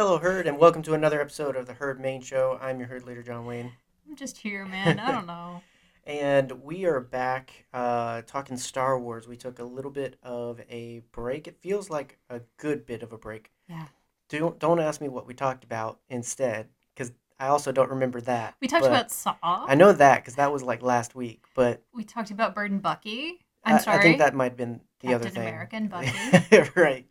Hello, Herd, and welcome to another episode of the Herd Main Show. I'm your Herd leader, John Wayne, I'm just here, man. I don't know. and we are back uh, talking Star Wars. We took a little bit of a break. It feels like a good bit of a break. Yeah. Don't don't ask me what we talked about instead, because I also don't remember that. We talked about Saw. I know that because that was like last week, but We talked about Bird and Bucky. I'm I, sorry. I think that might have been the Captain other thing. American Bucky. right.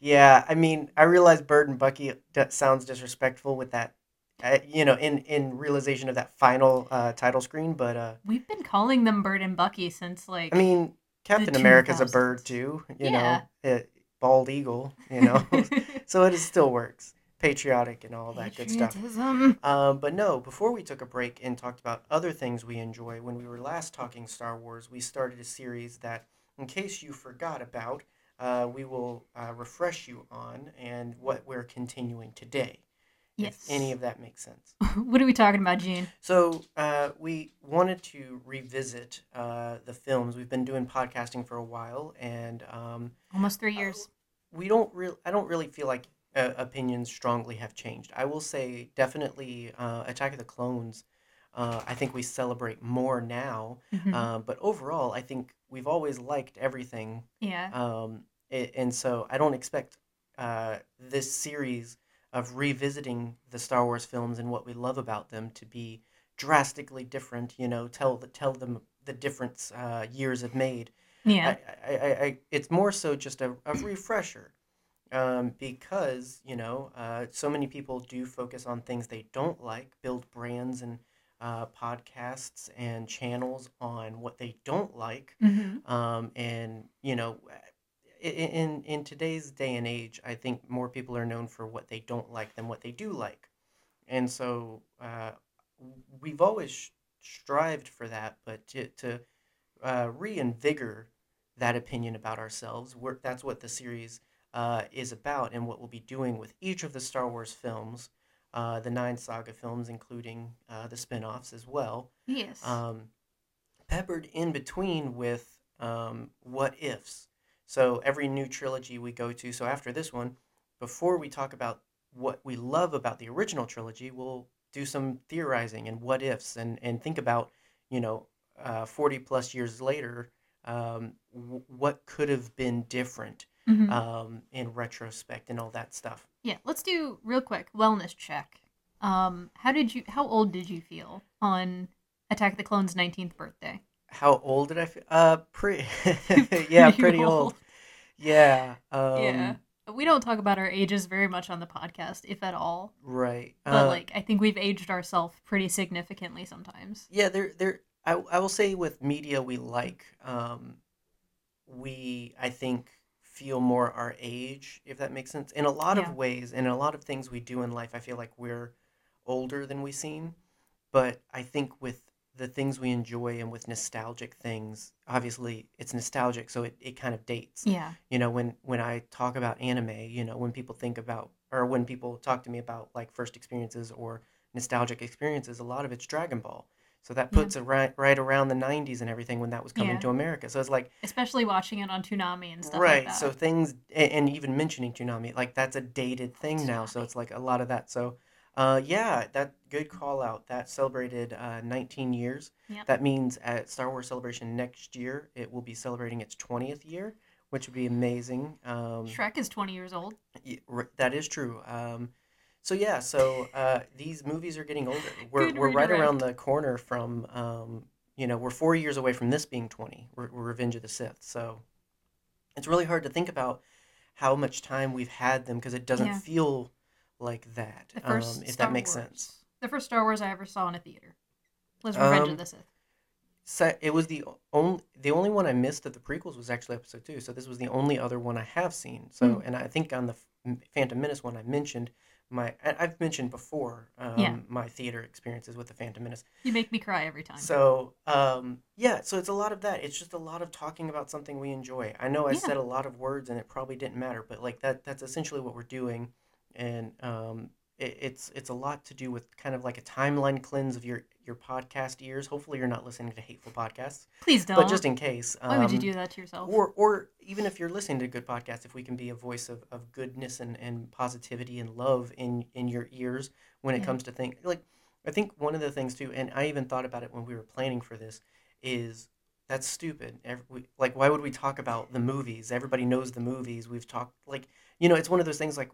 Yeah, I mean, I realize Bird and Bucky d- sounds disrespectful with that, uh, you know, in in realization of that final uh, title screen. But uh, We've been calling them Bird and Bucky since like I mean, Captain America's a bird too, you Yeah. know, uh, bald eagle, you know, so it still works, patriotic and all that good stuff. Um, but no, before we took a break and talked about other things we enjoy, when we were last talking Star Wars, we started a series that, in case you forgot about, uh, we will uh, refresh you on and what we're continuing today. Yes. If any of that makes sense. what are we talking about, Gene? So uh, we wanted to revisit uh, the films. We've been doing podcasting for a while, and um, Almost three years. we don't real I don't really feel like uh, opinions strongly have changed. I will say definitely uh, Attack of the Clones. Uh, I think we celebrate more now, Mhm. uh, but overall, I think we've always liked everything, yeah. um, a- and so I don't expect uh, this series of revisiting the Star Wars films and what we love about them to be drastically different. You know, tell the tell them the difference uh, years have made. yeah. I, I, I, I, it's more so just a, a refresher um, because, you know, uh, so many people do focus on things they don't like, build brands and uh, podcasts and channels on what they don't like. hmm Um, and, you know, in, in today's day and age, I think more people are known for what they don't like than what they do like. And so uh, we've always strived for that, but to, to uh, reinvigor that opinion about ourselves. We're, that's what the series uh, is about, and what we'll be doing with each of the Star Wars films, uh, the nine saga films, including uh, the spin offs as well, Yes. um, peppered in between with um, what ifs. So every new trilogy we go to, so after this one, before we talk about what we love about the original trilogy, we'll do some theorizing and what ifs and, and think about, you know, uh, 40 plus years later, um, w- what could have been different Mhm. um, in retrospect and all that stuff. Yeah. Let's do real quick wellness check. Um, how did you? How old did you feel on Attack of the Clones' 19th birthday? How old did I feel? Uh, pretty, yeah, pretty old. Yeah. Um, yeah. We don't talk about our ages very much on the podcast, if at all. Right. But Uh, like, I think we've aged ourselves pretty significantly sometimes. Yeah, there, there. I, I will say with media we like, um, we I think feel more our age, if that makes sense. In a lot Yeah. of ways, and in a lot of things we do in life, I feel like we're older than we seem. But I think with the things we enjoy and with nostalgic things, obviously it's nostalgic, so it, it kind of dates. Yeah. You know, when when I talk about anime, you know, when people think about or when people talk to me about like first experiences or nostalgic experiences, a lot of it's Dragon Ball. So that Yeah. puts it right right around the '90s and everything when that was coming Yeah. to America. So it's like Especially watching it on Toonami and stuff right. like that. So things and, and even mentioning Toonami, like that's a dated thing now. So it's like a lot of that. So. Uh, yeah, that good call out. That celebrated uh, 19 years. Yep. That means at Star Wars Celebration next year, it will be celebrating its 20th year, which would be amazing. Um, Shrek is 20 years old. Y- r- That is true. Um, so yeah, so uh, these movies are getting older. We're we're right around the corner from um, you know we're four years away from this being twenty. We're, we're Revenge of the Sith. So it's really hard to think about how much time we've had them because it doesn't Yeah. feel like that. Um, if Star that makes Wars. sense. The first Star Wars I ever saw in a theater was Revenge Um, of the Sith. So it was the only the only one I missed of the prequels was actually Episode Two. So this was the only other one I have seen. So Hmm. and I think on the Phantom Menace one I mentioned my I've mentioned before um, Yeah. my theater experiences with the Phantom Menace. You make me cry every time. So um, yeah, so it's a lot of that. It's just a lot of talking about something we enjoy. I know I Yeah. said a lot of words and it probably didn't matter, but like that that's essentially what we're doing, and um, it's it's a lot to do with kind of like a timeline cleanse of your your podcast ears. Hopefully, you're not listening to hateful podcasts, Please don't. but just in case. Why would you um, do that to yourself? or or even if you're listening to good podcasts, if we can be a voice of, of goodness and, and positivity and love in in your ears when it Yeah. comes to things like i think one of the things too and i even thought about it when we were planning for this is that's stupid Every, we, like why would we talk about the movies everybody knows the movies we've talked like you know it's one of those things like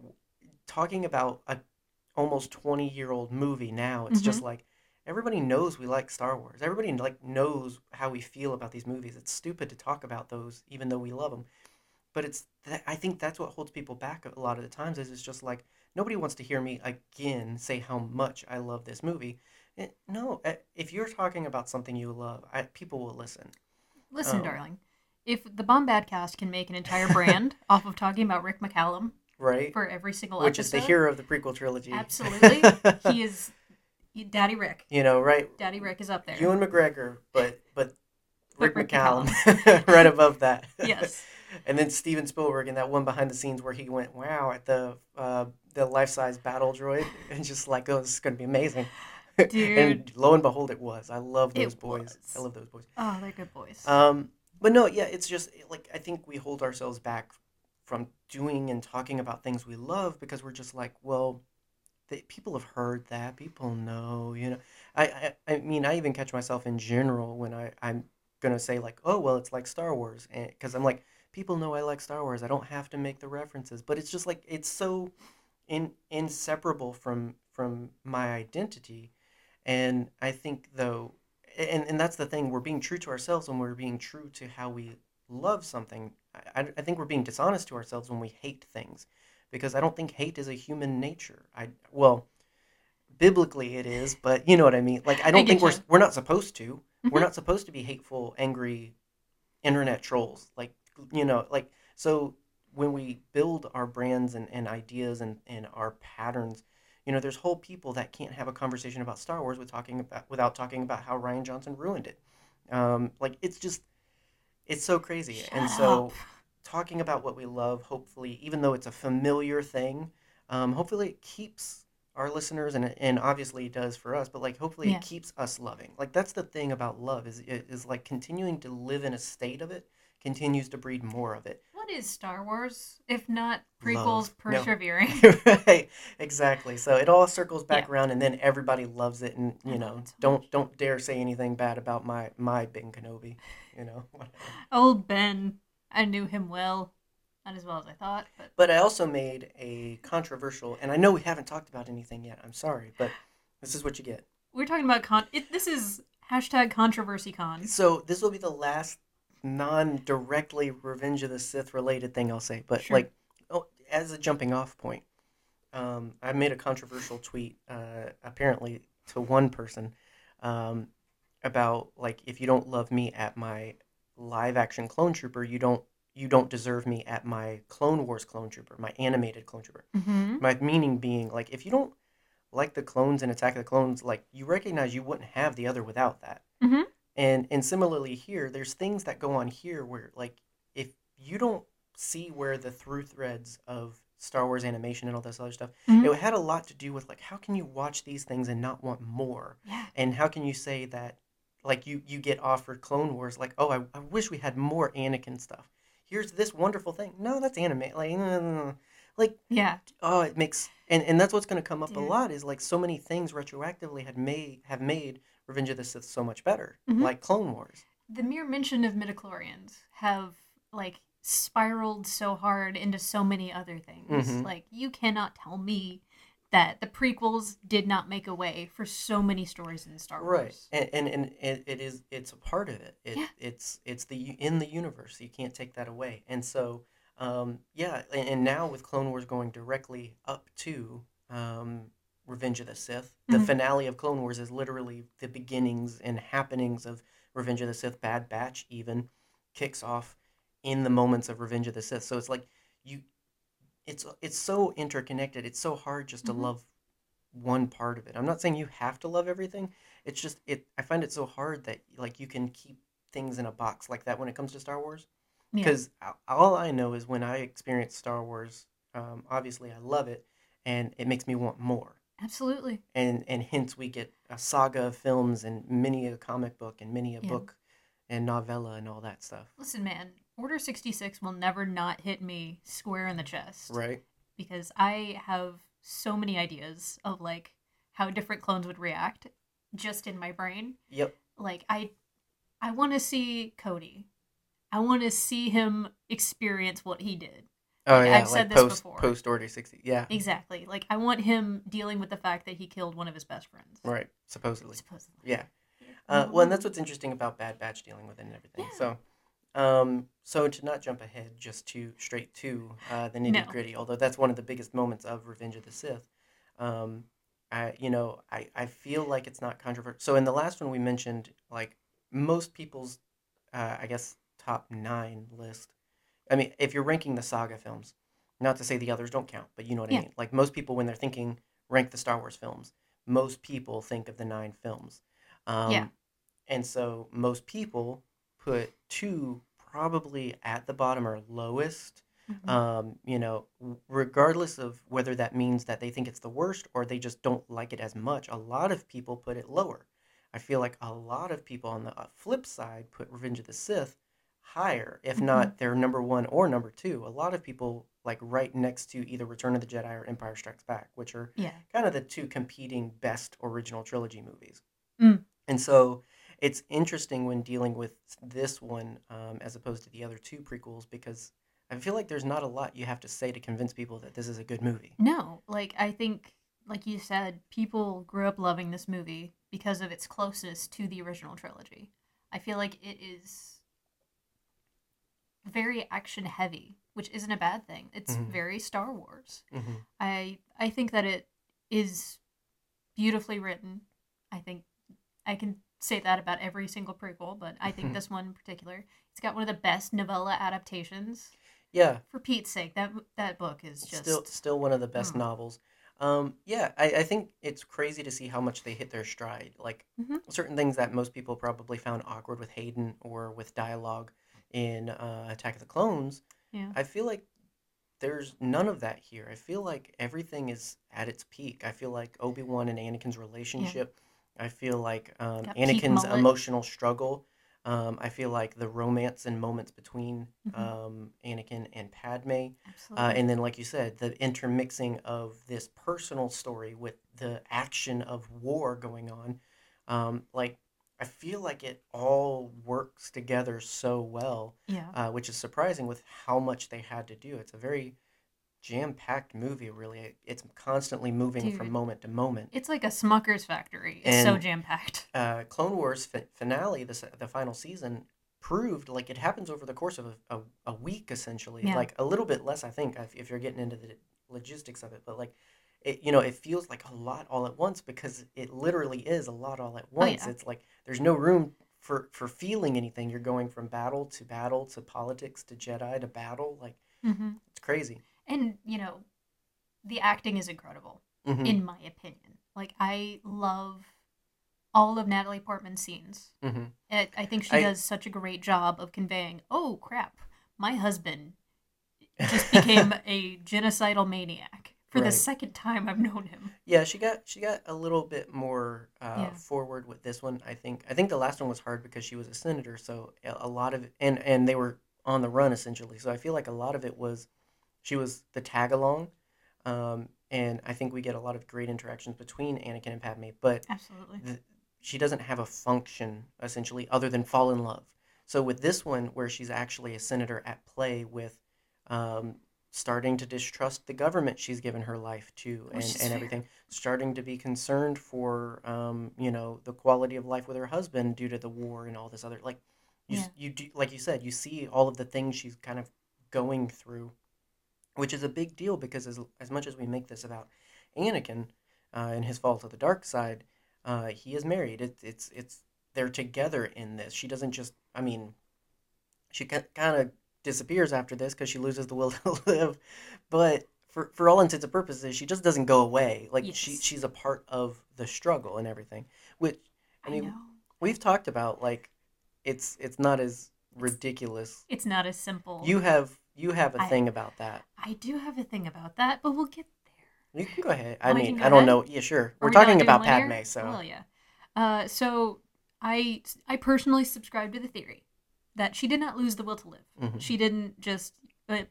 talking about a almost 20 year old movie now it's just like everybody knows we like Star Wars. Everybody like knows how we feel about these movies. It's stupid to talk about those even though we love them. But it's that, I think that's what holds people back a lot of the times is it's just like nobody wants to hear me again say how much I love this movie. Eh, no, eh, if you're talking about something you love, I, people will listen, Listen, Oh. darling. If the Bombadcast can make an entire brand off of talking about Rick McCallum right? for every single Which is the hero of the prequel trilogy. Absolutely. he is Daddy Rick. you know, right? Daddy Rick is up there. Ewan McGregor, but but Rick Rick McCallum, right above that. yes. And then Steven Spielberg in that one behind the scenes where he went, "Wow!" at the uh, the life size battle droid, and just like, "Oh, this is gonna be amazing." Dude. and lo and behold, it was. I love It those boys. was. I love those boys. Oh, they're good boys. Um, but no, yeah, it's just like I think we hold ourselves back from doing and talking about things we love because we're just like, well, they, people have heard that, people know, you know. I, I, I mean, I even catch myself in general when I, I'm gonna say like, oh, well, it's like Star Wars, eh, because I'm like, people know I like Star Wars. I don't have to make the references, but it's just like it's so in, inseparable from from my identity, and I think though and and that's the thing. We're being true to ourselves when we're being true to how we love something I, I- I think we're being dishonest to ourselves when we hate things because i don't think hate is a human nature. I well biblically it is but you know what i mean? Like i don't get think we're you. we're not supposed to. We're Mhm. not supposed to be hateful angry internet trolls. Like you know like so when we build our brands and, and ideas and, and our patterns you know there's whole people that can't have a conversation about star wars with talking about without talking about how rian johnson ruined it. Um, like it's just it's so crazy and so up. talking about what we love hopefully even though it's a familiar thing um, hopefully it keeps our listeners and, and obviously it does for us but like hopefully Yeah. it keeps us loving like that's the thing about love is is like continuing to live in a state of it continues to breed more of it What is Star Wars if not prequels Love. No. persevering? right exactly so it all circles back Yeah. around and then everybody loves it and you know so don't much. don't dare say anything bad about my my ben kenobi you know. Old Ben, I knew him well, not as well as I thought, but but i also made a controversial and i know we haven't talked about anything yet i'm sorry but this is what you get we're talking about con. It, this is hashtag controversy con. so this will be the last non-directly revenge of the sith related thing i'll say but Sure. like oh, as a jumping off point um, i made a controversial tweet uh, apparently to one person um, about like if you don't love me at my live action clone trooper you don't you don't deserve me at my clone wars clone trooper my animated clone trooper Mm-hmm. my meaning being like if you don't like the clones and attack of the clones like you recognize you wouldn't have the other without that Mhm. And and similarly here there's things that go on here where like if you don't see where the through threads of star wars animation and all this other stuff Mhm. it had a lot to do with like how can you watch these things and not want more Yeah. and how can you say that like you you get offered clone wars like oh i, I wish we had more anakin stuff here's this wonderful thing no that's anime like no, no, no, like Yeah. oh it makes and and that's what's going to come up a lot is like so many things retroactively had made have made revenge of the sith so much better Mhm. like clone wars The mere mention of midichlorians have like spiraled so hard into so many other things. Mhm. Like you cannot tell me that the prequels did not make a way for so many stories in Star right Wars. and and, and it, it is it's a part of it, it Yeah. it's it's the in the universe you can't take that away and so um yeah and, and now with clone wars going directly up to um revenge of the sith. The Mhm. finale of clone wars is literally the beginnings and happenings of revenge of the sith. Bad batch even kicks off in the moments of revenge of the sith. So it's like you it's it's so interconnected. It's so hard just to Mhm. love one part of it. I'm not saying you have to love everything. It's just it i find it so hard that like you can keep things in a box like that when it comes to star wars. Yeah. because all i know is when i experience star wars um, obviously i love it and it makes me want more Absolutely. and and hence we get a saga of films and many a comic book and many a Yeah. book and novella and all that stuff Listen, man, Order 66 will never not hit me square in the chest. right Because I have so many ideas of like how different clones would react just in my brain. yep Like I I want to see Cody. I want to see him experience what he did. Oh Like, yeah I've said like this post before. post order 60 yeah Exactly. Like I want him dealing with the fact that he killed one of his best friends. right supposedly Supposedly. yeah uh, well and that's what's interesting about bad batch dealing with it and everything Yeah. so um so to not jump ahead just to straight to uh, the nitty No. gritty although that's one of the biggest moments of revenge of the sith um I, you know, I, I feel like it's not controversial. So in the last one we mentioned, like most people's, uh, I guess top nine list. I mean, if you're ranking the saga films, not to say the others don't count, but you know what Yeah. I mean. Like most people, when they're thinking rank the Star Wars films, most people think of the nine films. Um, Yeah. And so most people put two probably at the bottom or lowest Mhm. um, you know, regardless of whether that means that they think it's the worst or they just don't like it as much, a lot of people put it lower. I feel like a lot of people on the uh, flip side put Revenge of the Sith higher, if not their number one or number two. A lot of people like right next to either Return of the Jedi or Empire Strikes Back, which are yeah. kind of the two competing best original trilogy movies. Mm. And so it's interesting when dealing with this one um, as opposed to the other two prequels because I feel like there's not a lot you have to say to convince people that this is a good movie. No, like I think like you said, people grew up loving this movie because of its closeness to the original trilogy. I feel like it is very action heavy, which isn't a bad thing. It's Mhm. very Star Wars. Mm-hmm. I I think that it is beautifully written. I think I can say that about every single prequel, but I think this one in particular, it's got one of the best novella adaptations. Yeah, For Pete's sake, that that book is just still still one of the best Mm. novels. Um, yeah, I, I think it's crazy to see how much they hit their stride. Like Mhm. certain things that most people probably found awkward with Hayden or with dialogue in uh, Attack of the Clones. yeah. I feel like there's none of that here. I feel like everything is at its peak. I feel like Obi Wan and Anakin's relationship. I feel like um, Anakin's emotional struggle. Um, I feel like the romance and moments between Mhm. um, Anakin and Padme. Absolutely. Uh, and then, like you said, the intermixing of this personal story with the action of war going on. Um, like, I feel like it all works together so well, yeah. uh, which is surprising with how much they had to do. It's a very jam packed movie, really. It's constantly moving from moment to moment. It's like a Smucker's factory. It's so jam packed. Uh, Clone Wars fi- finale, the, the final season, proved like it happens over the course of a, a, a week, essentially. Yeah. Like a little bit less, I think, if, if you're getting into the logistics of it. But like, it, you know, it feels like a lot all at once because it literally is a lot all at once. Oh, yeah. It's like there's no room for for feeling anything. You're going from battle to battle to politics to Jedi to battle. Like hmm it's crazy. And you know, the acting is incredible hmm in my opinion. Like I love all of Natalie Portman's scenes. hmm It, I think she I- does such a great job of conveying. Oh crap! My husband just became a genocidal maniac for the second time I've known him. Yeah, she got she got a little bit more uh, Yeah. forward with this one. I think I think the last one was hard because she was a senator, so a lot of and and they were on the run essentially. So I feel like a lot of it was she was the tag along, um, and I think we get a lot of great interactions between Anakin and Padme. But Absolutely. th- she doesn't have a function essentially other than fall in love. So with this one, where she's actually a senator at play with um, starting to distrust the government she's given her life to and, and fair. everything, starting to be concerned for um, you know the quality of life with her husband due to the war and all this other like you s- you do like you said you see all of the things she's kind of going through, which is a big deal because as as much as we make this about Anakin uh, and his fall to the dark side, uh, he is married. It's it's it's they're together in this. She doesn't just. I mean, she kind of disappears after this because she loses the will to live, but for for all intents and purposes, she just doesn't go away. Like she she's a part of the struggle and everything. Which I I, mean, know. we've talked about. Like it's it's not as ridiculous. It's not as simple. You have you have a I- thing about that. I do have a thing about that, but we'll get there. You can go ahead. I Oh, mean, go I don't ahead? know. Yeah, sure. We're we talking about? Padme, so Well, yeah. Uh, so I I personally subscribe to the theory that she did not lose the will to live. Mhm. She didn't just uh,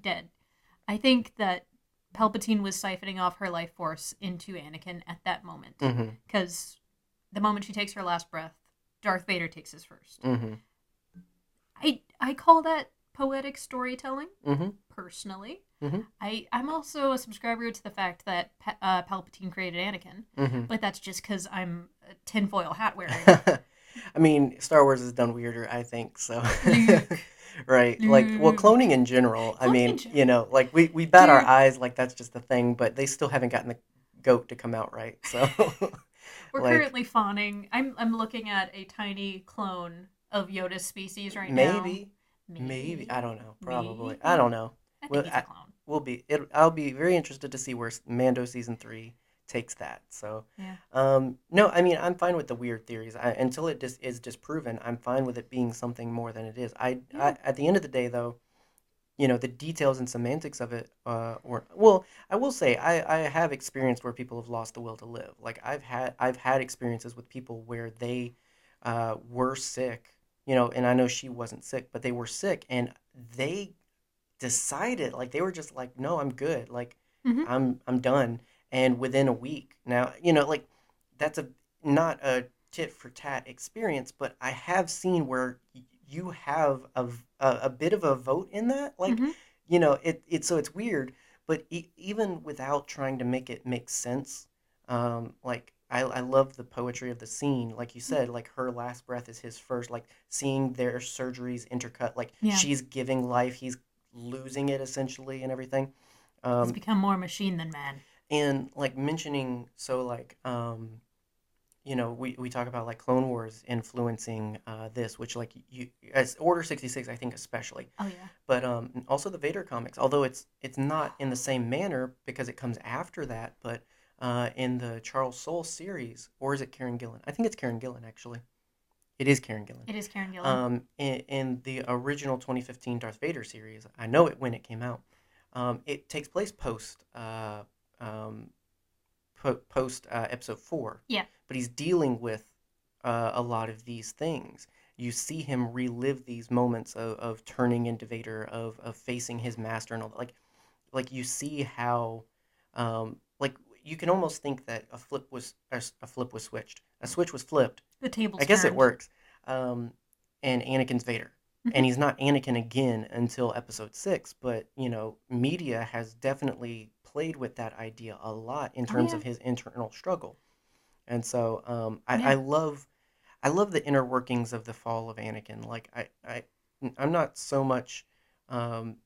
dead. I think that Palpatine was siphoning off her life force into Anakin at that moment because the moment she takes her last breath, Darth Vader takes his first. mhm, I I call that poetic storytelling mhm, personally. Mhm. I I'm also a subscriber to the fact that pa- uh, Palpatine created Anakin, mhm. but that's just because I'm a tinfoil hat wearing. I mean, Star Wars is done weirder, I think. So, Luke. right? Like, well, mm. cloning in general. I mean, general. you know, like we we bat our eyes like that's just the thing, but they still haven't gotten the goat to come out right. So, We're like, currently fawning. I'm I'm looking at a tiny clone of Yoda's species right now. maybe, maybe I don't know. Probably, Maybe. I don't know. I think well, he's I- a clone. We'll be. It, I'll be very interested to see where Mando season three takes that. So, Yeah. um, no, I mean, I'm fine with the weird theories. I, until it dis- is disproven, I'm fine with it being something more than it is. I, Yeah. I, at the end of the day, though, you know, the details and semantics of it, uh, or well, I will say, I, I have experienced where people have lost the will to live. Like I've had, I've had experiences with people where they, uh, were sick, you know, and I know she wasn't sick, but they were sick, and they decided, like, they were just like, no, I'm good, like, Mhm. I'm, I'm done, and within a week, now, you know, like, that's a not a tit for tat experience, but I have seen where you have a bit of a vote in that. Like, Mhm. you know, it, it so it's weird, but e- even without trying to make it make sense, um, like I, I love the poetry of the scene. Like you said, like her last breath is his first, like seeing their surgeries intercut, like Yeah. she's giving life, he's losing it essentially and everything. He's Um, become more machine than man. And like mentioning so like um you know we, we talk about like clone wars influencing uh this which like you as order 66 i think especially Oh yeah. but um also the vader comics although it's it's not in the same manner because it comes after that but uh in the charles soule series or is it kieron gillen i think it's kieron gillen actually it is kieron gillen It is Kieron Gillen. um, in, in the original 2015 Darth Vader series, I know it when it came out. Um, it takes place post uh, um, po- post uh, episode four. Yeah. But he's dealing with uh, a lot of these things. You see him relive these moments of, of turning into Vader, of, of facing his master, and all that. Like, like you see how, um, like you can almost think that a flip was a flip was switched. A switch was flipped the tables. I guess it works. Um, and Anakin's Vader. Mhm. And he's not Anakin again until episode six, but you know, media has definitely played with that idea a lot in Oh, terms yeah. of his internal struggle. And so um, I, Yeah. I love I love the inner workings of the fall of Anakin. Like I, I I'm not so much um,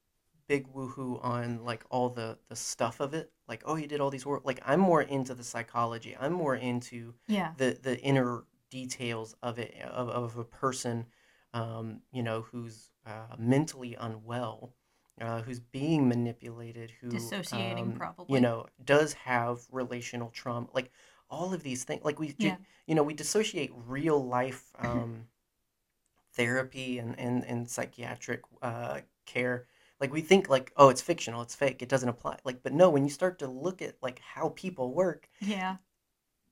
big woohoo on like all the the stuff of it. Like, oh he did all these work like I'm more into the psychology. I'm more into Yeah. the the inner details of it of, of a person um, you know who's uh, mentally unwell uh, who's being manipulated who Dissociating, um, probably. you know does have relational trauma like all of these things like we Yeah. you know we dissociate real life um, therapy and, and, and psychiatric uh, care like we think like oh it's fictional it's fake it doesn't apply like but no when you start to look at like how people work Yeah.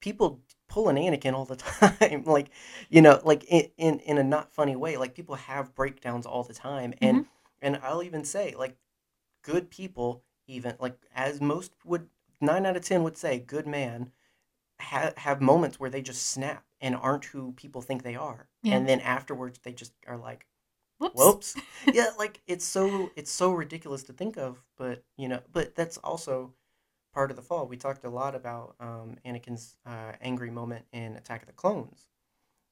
people pull an Anakin all the time. like, you know, like in, in in a not funny way. Like people have breakdowns all the time, and and I'll even say like good people, even like as most would nine out of ten would say, good man, ha- have moments where they just snap and aren't who people think they are, Yeah. and then afterwards they just are like, Whoops. whoops, yeah, like it's so it's so ridiculous to think of, but you know, but that's also part of the fall. We talked a lot about um, Anakin's uh, angry moment in Attack of the Clones.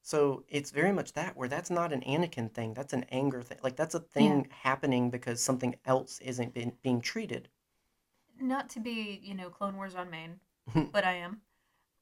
So it's very much that where that's not an Anakin thing. That's an anger thing. Like that's a thing happening because something else isn't been, being treated. Not to be, you know, Clone Wars on main, but I am.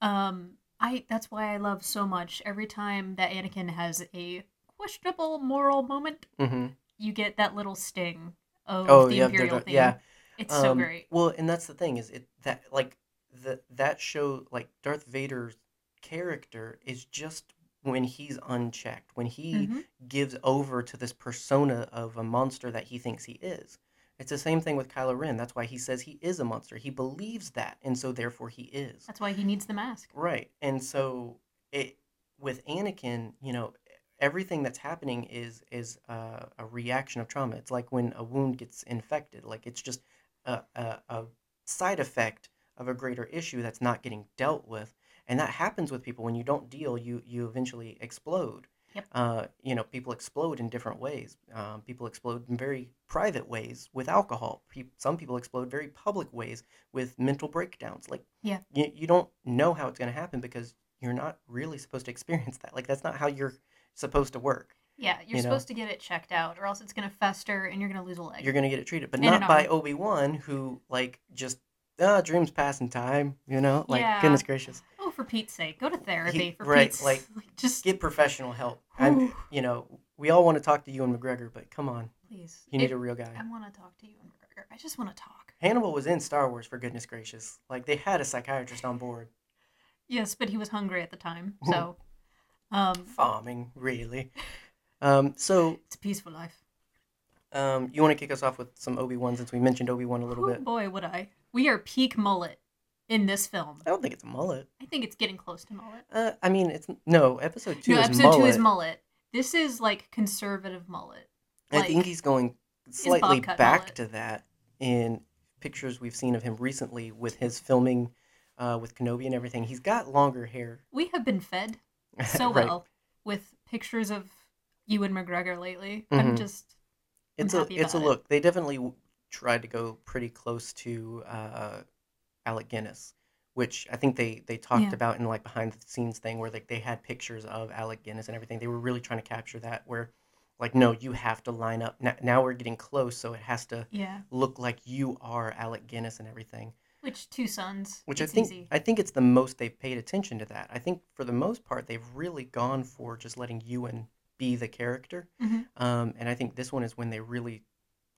Um, I that's why I love so much every time that Anakin has a questionable moral moment, hmm you get that little sting of Oh the yeah, Imperial thing. yeah. It's so Um, great. Well, and that's the thing is it that like the that show like Darth Vader's character is just when he's unchecked, when he Mhm. gives over to this persona of a monster that he thinks he is. It's the same thing with Kylo Ren. That's why he says he is a monster. He believes that, and so therefore he is. That's why he needs the mask. Right. And so it with Anakin, you know, everything that's happening is is uh, a reaction of trauma. It's like when a wound gets infected. Like it's just a, a, a side effect of a greater issue that's not getting dealt with. And that happens with people when you don't deal, you you eventually explode. Yep. Uh, you know, people explode in different ways. Um, people explode in very private ways with alcohol. Pe- some people explode very public ways with mental breakdowns. Like, Yeah. you, you don't know how it's going to happen because you're not really supposed to experience that. Like, that's not how you're supposed to work. Yeah, you're You know? supposed to get it checked out, or else it's gonna fester and you're gonna lose a leg. You're going to get it treated, but And not by. Obi Wan, who like just ah, dreams passing time. You know, like Yeah. goodness gracious, for Pete's sake, go to therapy. He- for right, Pete's like, just get professional help. I'm, you know, we all want to talk to Ewan McGregor, but come on, please. you need It- a real guy. I want to talk to Ewan McGregor. I just want to talk. Hannibal was in Star Wars for goodness gracious. Like they had a psychiatrist on board. Yes, but he was hungry at the time, so um, Farming, really. Um, so it's a peaceful life. um, you want to kick us off with some Obi Wan since we mentioned Obi Wan a little Oh bit. boy, would I! We are peak mullet in this film. I don't think it's a mullet. I think it's getting close to mullet. Uh, I mean, it's no episode two no, is episode mullet. two is mullet. This is like conservative mullet. I think he's going slightly back mullet. to that in pictures we've seen of him recently with his filming uh, with Kenobi and everything. He's got longer hair. we have been fed so Right. well with pictures of Ewan McGregor lately. I'm Mhm. just It's I'm a happy it's a about it. look. They definitely tried to go pretty close to uh, Alec Guinness, which I think they they talked Yeah. about in like behind the scenes thing where like they had pictures of Alec Guinness and everything. They were really trying to capture that where like no, you have to line up. Now, now we're getting close, so it has to yeah. look like you are Alec Guinness and everything. Which two sons? Which I think easy. I think it's the most they've paid attention to that. I think for the most part they've really gone for just letting Ewan be the character. Mhm. Um, and I think this one is when they really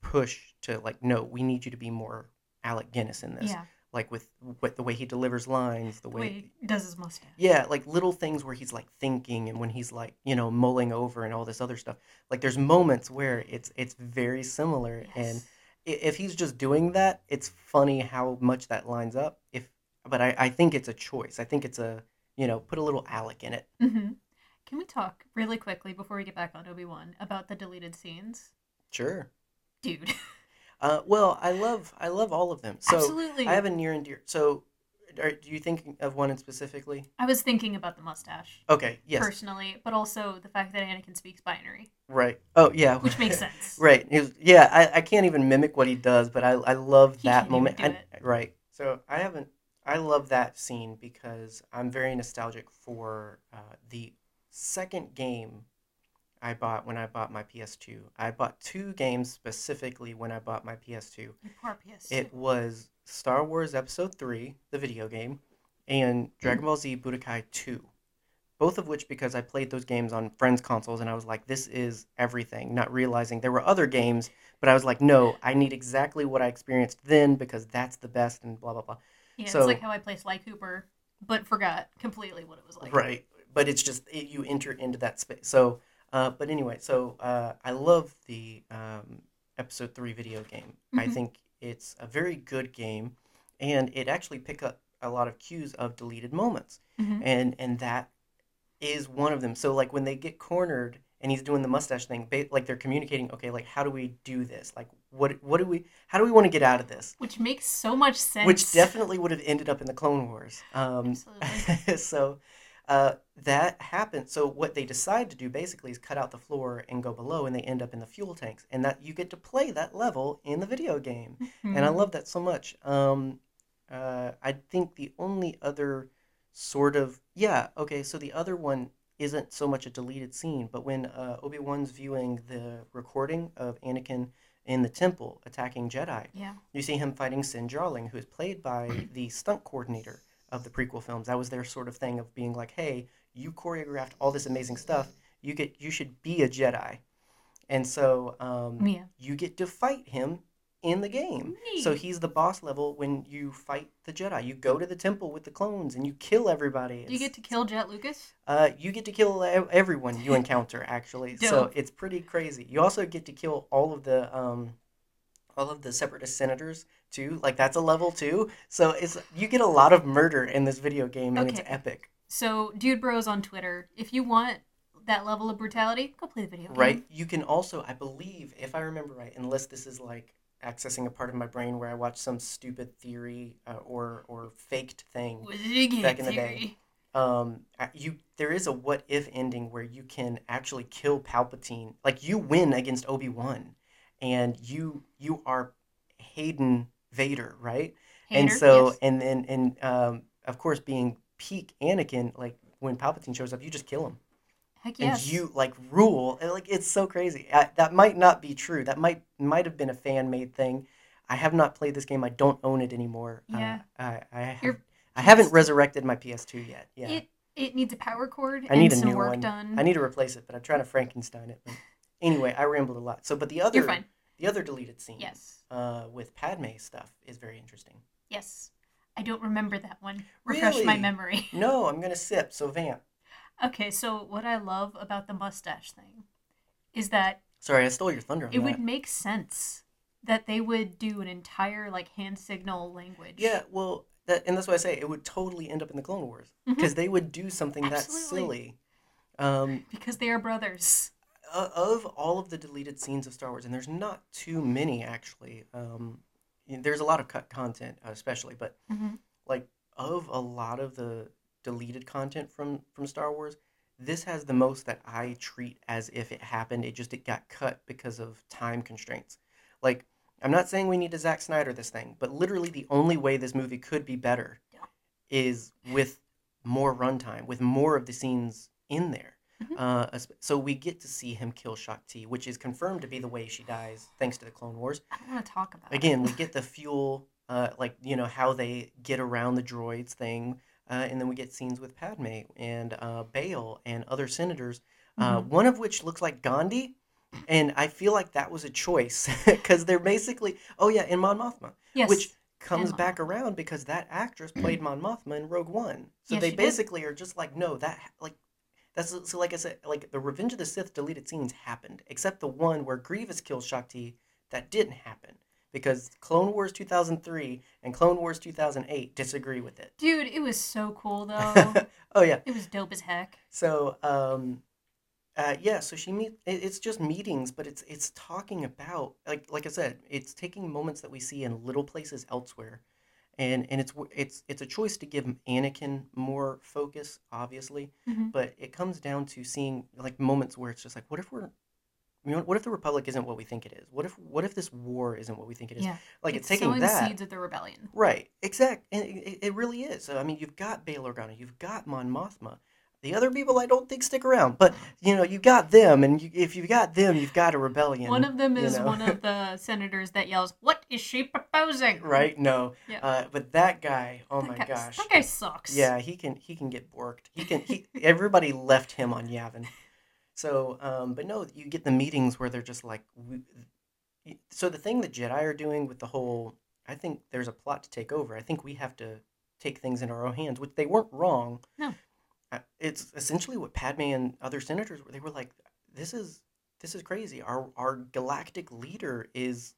push to like, no, we need you to be more Alec Guinness in this. Yeah, Like with what the way he delivers lines, the the way, way he does his mustache. yeah, like little things where he's like thinking and when he's like, you know, mulling over and all this other stuff. Like there's moments where it's it's very similar and Yes. i- if he's just doing that, it's funny how much that lines up. If but I, I think it's a choice. I think it's a you know, put a little Alec in it. hmm Can we talk really quickly before we get back on Obi Wan about the deleted scenes, Sure. dude? Uh, well, I love I love all of them. So Absolutely. I have a near and dear. So, are, do you think of one in specifically? I was thinking about the mustache Okay. Yes. personally, but also the fact that Anakin speaks binary, Right. Oh yeah. which makes sense. right. Was- yeah. I, I can't even mimic what he does, but I I love He that moment. I- right. So I haven't. I love that scene because I'm very nostalgic for uh, the second game I bought when I bought my PS2. I bought two games specifically when I bought my PS2. You poor PS. It was Star Wars Episode 3, the video game, and Dragon Ball Z Budokai 2. Both of which because I played those games on friends' consoles and I was like, this is everything, not realizing there were other games, but I was like, no, I need exactly what I experienced then because that's the best and blah, blah, blah. yeah, so- it's like how I played Sly Cooper, but forgot completely what it was like. right. But it's just, it, you enter into that space. So, uh, but anyway, so uh, I love the um, Episode 3 video game. I Mhm. think it's a very good game and it actually pick up a lot of cues of deleted moments. Mhm. and and that is one of them. So like when they get cornered and he's doing the mustache thing, ba- like they're communicating, okay, like how do we do this? Like what what do we how do we want to get out of this? Which makes so much sense. Which definitely would have ended up in the Clone Wars. Um, Absolutely. so uh, that happens. So what they decide to do basically is cut out the floor and go below, and they end up in the fuel tanks, and that you get to play that level in the video game and I Mhm. love that so much. Um, uh, I think the only other sort of yeah okay, so the other one isn't so much a deleted scene, but when uh, Obi Wan's viewing the recording of Anakin in the temple attacking Jedi, Yeah. you see him fighting Cin Drallig, who is played by the stunt coordinator of the prequel films. That was their sort of thing of being like, hey, you choreographed all this amazing stuff. You get you should be a Jedi, and so um, Yeah. you get to fight him in the game. So he's the boss level when you fight the Jedi. You go to the temple with the clones and you kill everybody. Do you get to kill Jett Lucas? uh, you get to kill everyone you encounter actually. so it's pretty crazy. You also get to kill all of the um, all of the separatist senators too. Like that's a level too. So it's you get a lot of murder in this video game, and it's epic, So, Dude Bros on Twitter, if you want that level of brutality, go play the video game. right? You can also, I believe, if I remember right, unless this is like accessing a part of my brain where I watched some stupid theory uh, or or faked thing. Was it a game Back in the day. um you there is a what if ending where you can actually kill palpatine like you win against obi-wan and you you are hayden vader right and so yes. and then and um of course being peak anakin like when palpatine shows up you just kill him Heck yes. and you like rule and, like it's so crazy I, that might not be true that might might have been a fan made thing i have not played this game i don't own it anymore Yeah. uh, i i, have, I haven't resurrected my ps2 yet yeah It it needs a power cord I need and a some new work one. done. I need to replace it, but I'm trying to Frankenstein it. But anyway, I rambled a lot. So, but the other, You're fine. The other deleted scene, Yes. uh, with Padme stuff is very interesting. Yes. I don't remember that one. Refresh my memory. No, I'm gonna sip. So vamp. Okay, so what I love about the mustache thing is that Sorry, I stole your thunder on it that. would make sense that they would do an entire like hand signal language. Yeah, well, that, and that's why I say it would totally end up in the Clone Wars Mhm. because they would do something that silly. Um, Because they are brothers. Of all of the deleted scenes of Star Wars, and there's not too many actually. Um, there's a lot of cut content, especially, but Mhm. like of a lot of the deleted content from from Star Wars, this has the most that I treat as if it happened. It just it got cut because of time constraints. Like I'm not saying we need to Zack Snyder this thing, but literally the only way this movie could be better Yeah. is with more runtime, with more of the scenes in there. Mhm. Uh, so we get to see him kill Shaak Ti, which is confirmed to be the way she dies, thanks to the Clone Wars. I don't want to talk about Again, it. we get the fuel, uh, like you know how they get around the droids thing, uh, and then we get scenes with Padme and uh, Bail and other senators. Uh, Mhm. one of which looks like Gandhi, and I feel like that was a choice because they're basically oh yeah, in Mon Mothma, yes. which comes Mon back around because that actress played Mon Mothma in Rogue One. So Yes, they she did. basically are just like no that like. That's so like I said, like the Revenge of the Sith deleted scenes happened, except the one where Grievous kills Shaak Ti, that didn't happen because Clone Wars 2003 and Clone Wars 2008 disagree with it. Dude, it was so cool though. oh yeah. it was dope as heck. So um, uh, yeah. So she meet. It's just meetings, but it's it's talking about like like I said, it's taking moments that we see in little places elsewhere, and and it's it's it's a choice to give Anakin more focus, obviously, Mhm. but it comes down to seeing like moments where it's just like, what if we're you know, what if the Republic isn't what we think it is? What if what if this war isn't what we think it is? Yeah. Like it's it's, taking sowing that seeds of the rebellion. Right, exact, and it, it really is. So I mean, you've got Bail Organa, you've got Mon Mothma. The other people I don't think stick around, but you know, you got them, and you, if you've got them, you've got a rebellion. One of them you is know? one of the senators that yells, "What is she proposing?" right? No, Yeah. uh, but that guy, oh That my guy- gosh, that guy sucks. yeah, he can he can get borked. He can. He everybody left him on Yavin. So, um, but no, you get the meetings where they're just like, we, so the thing that Jedi are doing with the whole, I think there's a plot to take over. I think we have to take things in our own hands, which they weren't wrong. No. Uh, It's essentially what Padme and other senators were. They were like, this is this is crazy. Our our galactic leader is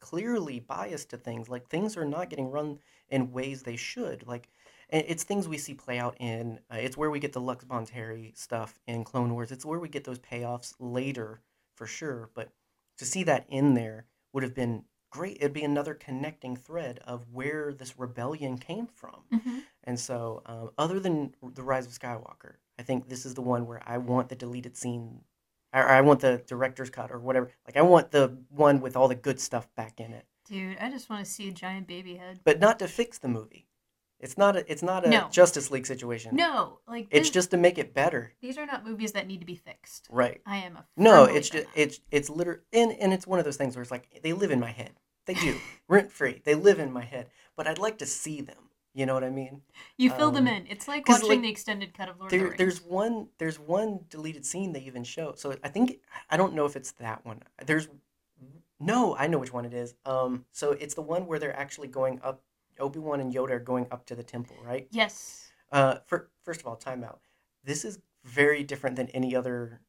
clearly biased to things. Like things are not getting run in ways they should. Like it's things we see play out in. Uh, it's where we get the Lux Bonteri stuff in Clone Wars. It's where we get those payoffs later for sure. But to see that in there would have been great. It'd be another connecting thread of where this rebellion came from. Mhm. And so, um, other than the Rise of Skywalker, I think this is the one where I want the deleted scene, or I want the director's cut or whatever. Like I want the one with all the good stuff back in it, Dude, I just want to see a giant baby head. but not to fix the movie. It's not a it's not a No. Justice League situation. No, like It's this- just to make it better. these are not movies that need to be fixed. Right. I am a No, it's just it's it's literally and and it's one of those things where it's like they live in my head. They do rent free. They live in my head, but I'd like to see them. You know what I mean? you fill them um, in. It's like watching like, the extended cut of Lord of the Rings. there's one there's one deleted scene they even show. So I think I don't know if it's that one. There's no, I know which one it is. Um, so it's the one where they're actually going up. Obi Wan and Yoda are going up to the temple, right? yes. Uh, for, first of all, timeout. This is very different than any other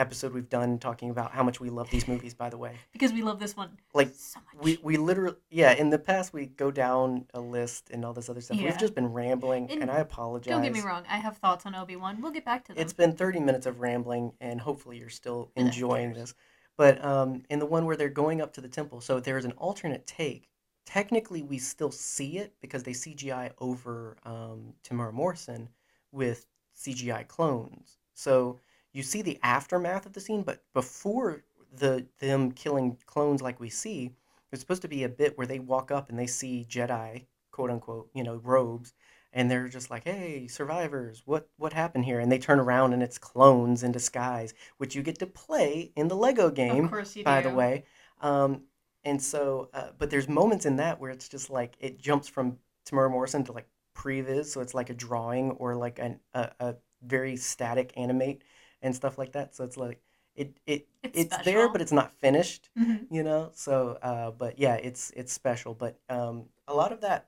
episode we've done talking about how much we love these movies. By the way, because we love this one like so much. we we literally yeah. In the past, we go down a list and all this other stuff. Yeah. We've just been rambling, And and I apologize. Don't get me wrong. I have thoughts on Obi Wan. We'll get back to them. It's been 30 minutes of rambling, and hopefully you're still enjoying this. But um, in the one where they're going up to the temple, so there's an alternate take. Technically, we still see it because they CGI over um, Temuera Morrison with CGI clones. So you see the aftermath of the scene, but before the them killing clones like we see, there's supposed to be a bit where they walk up and they see Jedi, quote unquote, you know, robes, and they're just like, "Hey, survivors, what what happened here?" And they turn around and it's clones in disguise, which you get to play in the Lego game, of course you by do. the way. Um, and so, uh, but there's moments in that where it's just like it jumps from Temuera Morrison to like previs, so it's like a drawing or like an, a a very static animate and stuff like that. So it's like it it It's, it's there, but it's not finished Mhm. you know so uh but yeah it's it's special but um a lot of that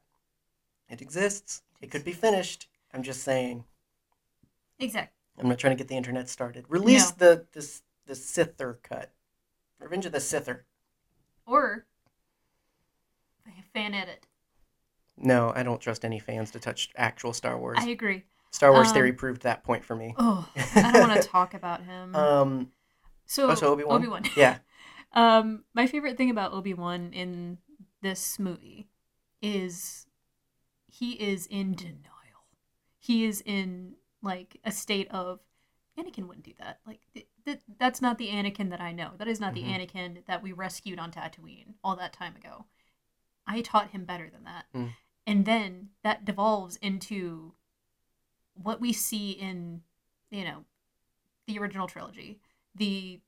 it exists it could be finished i'm just saying Exactly. i'm not trying to get the internet started release the this the sither cut revenge of the sither Or fan edit. no i don't trust any fans to touch actual star wars I agree. Star wars um, theory proved that point for me Oh, I don't want to talk about him. um so oh, so obi-wan Obi-Wan. yeah Um, my favorite thing about Obi Wan in this movie is he is in denial. He is in like a state of Anakin wouldn't do that. Like th- th- that's not the Anakin that I know. That is not Mhm. the Anakin that we rescued on Tatooine all that time ago. I taught him better than that. Mm. And then that devolves into what we see in, you know, the original trilogy. The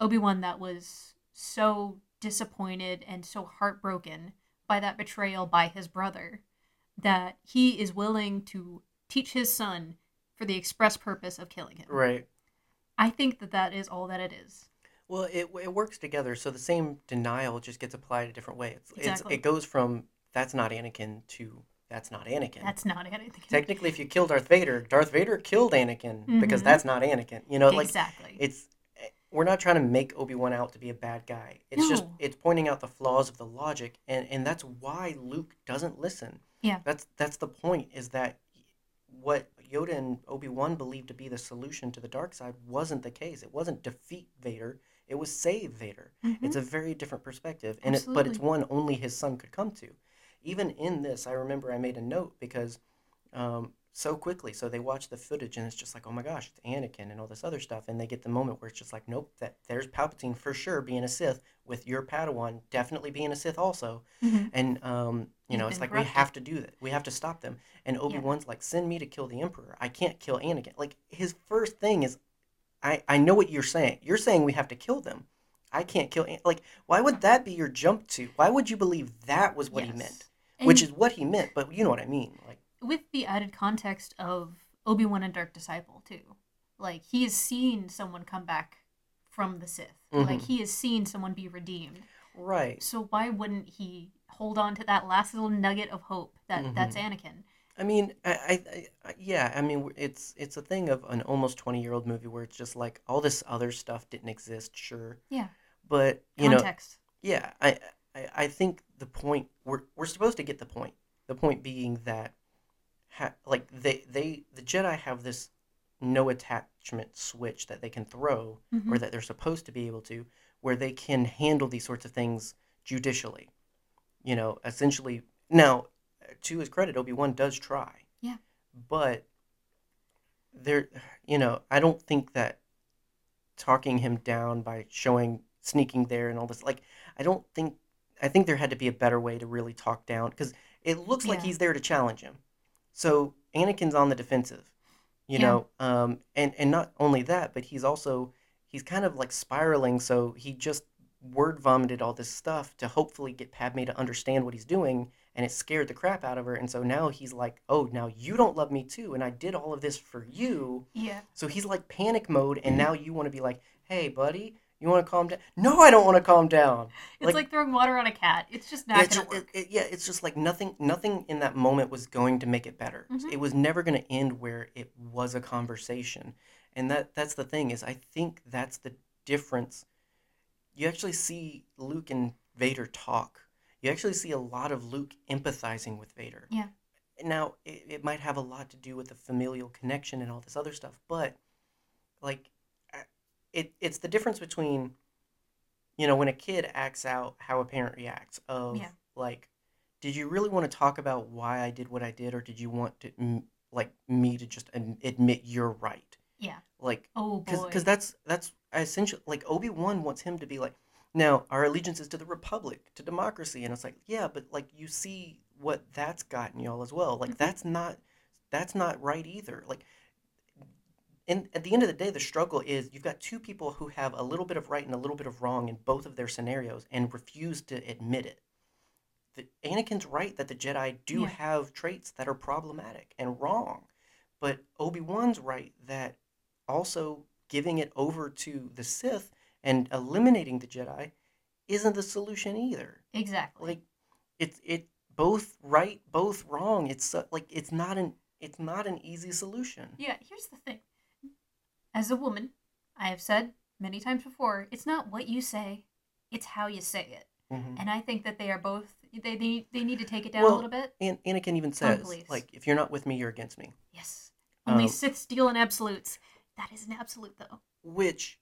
Obi-Wan that was so disappointed and so heartbroken by that betrayal by his brother that he is willing to teach his son for the express purpose of killing him. right I think that that is all that it is. Well, it, it works together. So the same denial just gets applied a different way. It's, Exactly. it's it goes from that's not Anakin to that's not Anakin. That's not Anakin. Technically, if you kill Darth Vader, Darth Vader killed Anakin because Mhm. that's not Anakin. You know, like exactly. it's eh, we're not trying to make Obi Wan out to be a bad guy. It's just it's pointing out the flaws of the logic, and and that's why Luke doesn't listen. Yeah. That's that's the point. Is that what Yoda and Obi Wan believed to be the solution to the dark side wasn't the case. It wasn't defeat Vader. It was save Vader. Mhm. It's a very different perspective, and it, but it's one only his son could come to. Even in this, I remember I made a note because um, so quickly. So they watch the footage, and it's just like, oh my gosh, it's Anakin and all this other stuff, and they get the moment where it's just like, nope, that there's Palpatine for sure being a Sith with your Padawan definitely being a Sith also, Mhm. and um, you know, it's like corrupted. we have to do that. We have to stop them. And Obi Wan's like, send me to kill the Emperor. I can't kill Anakin. Like his first thing is, I I know what you're saying. You're saying we have to kill them. I can't kill. An-. Like, why would that be your jump to? Why would you believe that was what he meant? And Which is what he meant, but you know what I mean. Like, with the added context of Obi Wan and Dark Disciple too. Like he has seen someone come back from the Sith. Like Mhm. he has seen someone be redeemed. right. So why wouldn't he hold on to that last little nugget of hope that Mm-hmm. that's Anakin? I mean, I, I, I, yeah. I mean, it's it's a thing of an almost twenty year old movie where it's just like all this other stuff didn't exist, sure, Yeah. but you know, Context. yeah. I, I, I think the point we're we're supposed to get the point. The point being that, ha, like they they the Jedi have this no attachment switch that they can throw, or Mhm. that they're supposed to be able to, where they can handle these sorts of things judicially. You know, essentially. Now, to his credit, Obi Wan does try. Yeah. But there, you know, I don't think that talking him down by showing sneaking there and all this, like, I don't think. I think there had to be a better way to really talk down because it looks like he's there to challenge him. So Anakin's on the defensive, you Yeah. know, um, and and not only that, but he's also he's kind of like spiraling. So he just word vomited all this stuff to hopefully get Padme to understand what he's doing, and it scared the crap out of her. And so now he's like, "Oh, now you don't love me too, and I did all of this for you." Yeah. So he's like panic mode, and now you want to be like, "Hey, buddy, you want to calm down?" No, I don't want to calm down. It's Like- like, throwing water on a cat. It's just not It's gonna work. it- it- yeah, it's just like nothing. Nothing in that moment was going to make it better. Mhm. It was never going to end where it was a conversation, and that that's the thing is I think that's the difference. You actually see Luke and Vader talk. You actually see a lot of Luke empathizing with Vader. Yeah. Now it, it might have a lot to do with the familial connection and all this other stuff, but like, it it's the difference between, you know, when a kid acts out how a parent reacts of Yeah. like, did you really want to talk about why I did what I did, or did you want to like me to just admit you're right? Yeah. Like, Oh because that's that's essentially like Obi Wan wants him to be like, now our allegiance is to the Republic, to democracy, and it's like, yeah, but like you see what that's gotten y'all as well. Like Mhm. that's not that's not right either. Like, and at the end of the day, the struggle is you've got two people who have a little bit of right and a little bit of wrong in both of their scenarios and refuse to admit it. The, Anakin's right that the Jedi do Yeah. have traits that are problematic and wrong, but Obi Wan's right that also giving it over to the Sith and eliminating the Jedi isn't the solution either. exactly. Like, it's it both right, both wrong. It's so- like it's not an it's not an easy solution. Yeah, here's the thing. As a woman, I have said many times before, it's not what you say, it's how you say it. Mhm. And I think that they are both they they, they need to take it down Well, a little bit. And Anakin even says, police. like, if you're not with me, you're against me. Yes. Only Um, Sith steal in absolutes. That is an absolute though. Which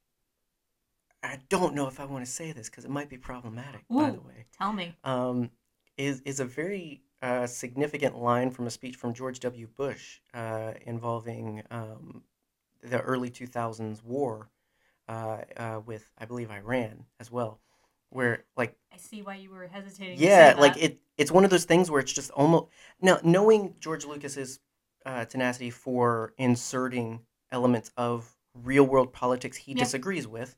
I don't know if I want to say this because it might be problematic. By the way, Tell me. um, is is a very uh, significant line from a speech from George W. Bush uh, involving um, the early 2000s war uh, uh, with, I believe, Iran as well, where like I see why you were hesitating. yeah like it it's one of those things where it's just almost now knowing george lucas's uh, tenacity for inserting elements of real world politics he Yeah. disagrees with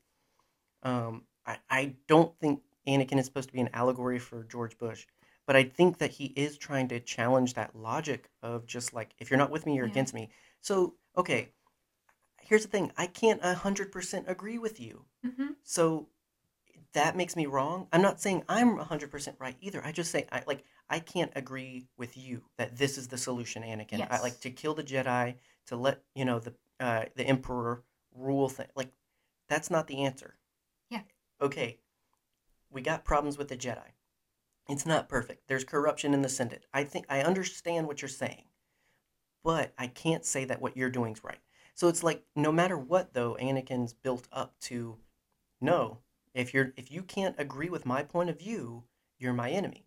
um I, I don't think anakin is supposed to be an allegory for george bush but i think that he is trying to challenge that logic of just like if you're not with me you're Yeah. against me so okay here's the thing i can't 100% agree with you Mhm. so that makes me wrong. I'm not saying I'm 100% right either. I just say I like I can't agree with you that this is the solution, Anakin. I like to kill the Jedi to let, you know, the uh the emperor rule thing. Like that's not the answer. Yeah. Okay. We got problems with the Jedi. It's not perfect. There's corruption in the Senate. I think I understand what you're saying. But I can't say that what you're doing is right. So it's like no matter what though, Anakin's built up to no, if you're if you can't agree with my point of view, you're my enemy.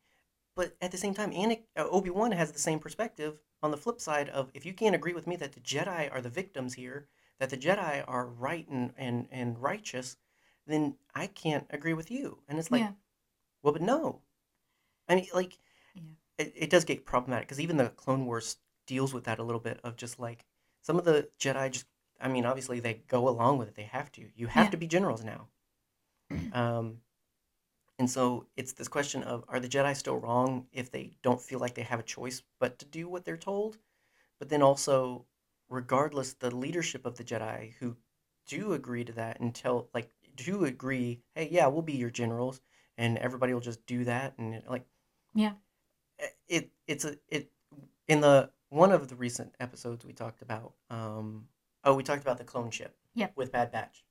But at the same time, Anakin, uh, Obi Wan has the same perspective on the flip side of if you can't agree with me that the Jedi are the victims here, that the Jedi are right and and, and righteous, then I can't agree with you. And it's like, yeah. well, but no. I mean, like, Yeah. it, it does get problematic because even the Clone Wars deals with that a little bit of just like some of the Jedi just, I mean, obviously they go along with it. They have to. You have Yeah. to be generals now. Um, and so it's this question of are the Jedi still wrong if they don't feel like they have a choice but to do what they're told? But then also, regardless, the leadership of the Jedi who do agree to that and tell, like, do agree, hey, yeah, we'll be your generals, and everybody will just do that, and like, Yeah. it it's a it in the one of the recent episodes we talked about. Um, oh, we talked about the clone ship. Yep. With Bad Batch.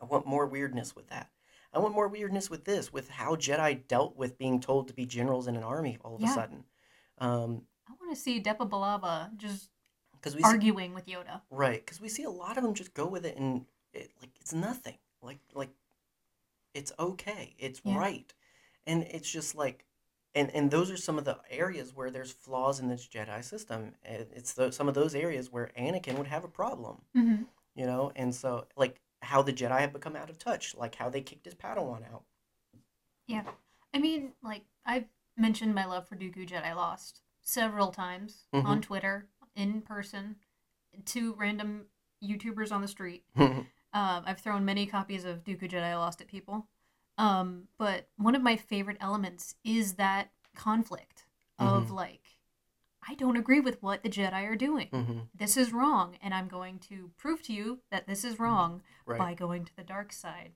I want more weirdness with that. I want more weirdness with this, with how Jedi dealt with being told to be generals in an army all of a sudden. Um, I want to see Depa Billaba just because we see, arguing with Yoda. right, because we see a lot of them just go with it and it, like it's nothing. Like like it's okay. It's Yeah. right, and it's just like. And, and those are some of the areas where there's flaws in this Jedi system. It's the, some of those areas where Anakin would have a problem. hmm you know and so like how the jedi have become out of touch like how they kicked his padawan out Yeah. I mean, like, I've mentioned my love for Dooku Jedi Lost several times Mhm. on Twitter, in person, to random YouTubers on the street. Um, I've thrown many copies of Dooku Jedi Lost at people. Um, but one of my favorite elements is that conflict of Mhm. like, I don't agree with what the Jedi are doing. Mhm. This is wrong, and I'm going to prove to you that this is wrong right by going to the dark side.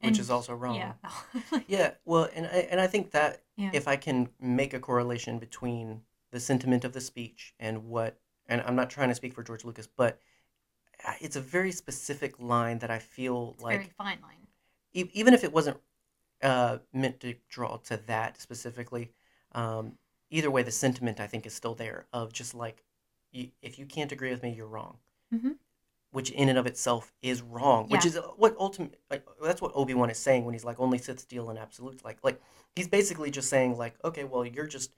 which And- is also wrong Yeah. yeah well and I, and I think that Yeah. if i can make a correlation between the sentiment of the speech and what and i'm not trying to speak for george lucas but uh, it's a very specific line that I feel It's a like very fine line. E- even if it wasn't uh, meant to draw to that specifically, um, either way, the sentiment I think is still there of just like, you, if you can't agree with me, you're wrong. Mhm. Which in and of itself is wrong. Which is uh, what ultimate like that's what Obi Wan is saying when he's like only Sith deal in absolutes. Like like he's basically just saying like okay, well you're just